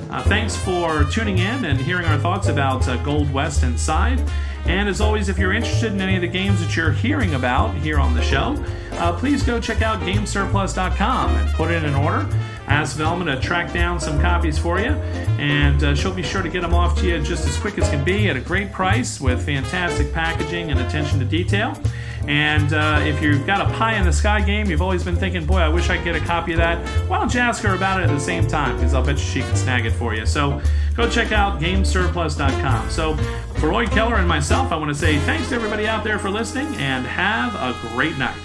uh, thanks for tuning in and hearing our thoughts about uh, Gold West and. And as always, if you're interested in any of the games that you're hearing about here on the show, uh, please go check out GameSurplus.com and put it in order. Ask Velma to track down some copies for you, and uh, she'll be sure to get them off to you just as quick as can be at a great price with fantastic packaging and attention to detail. And uh, if you've got a pie in the sky game, you've always been thinking, boy, I wish I could get a copy of that. Why don't you ask her about it at the same time? Because I'll bet she can snag it for you. So go check out GameSurplus.com. So for Lloyd Keller and myself, I want to say thanks to everybody out there for listening and have a great night.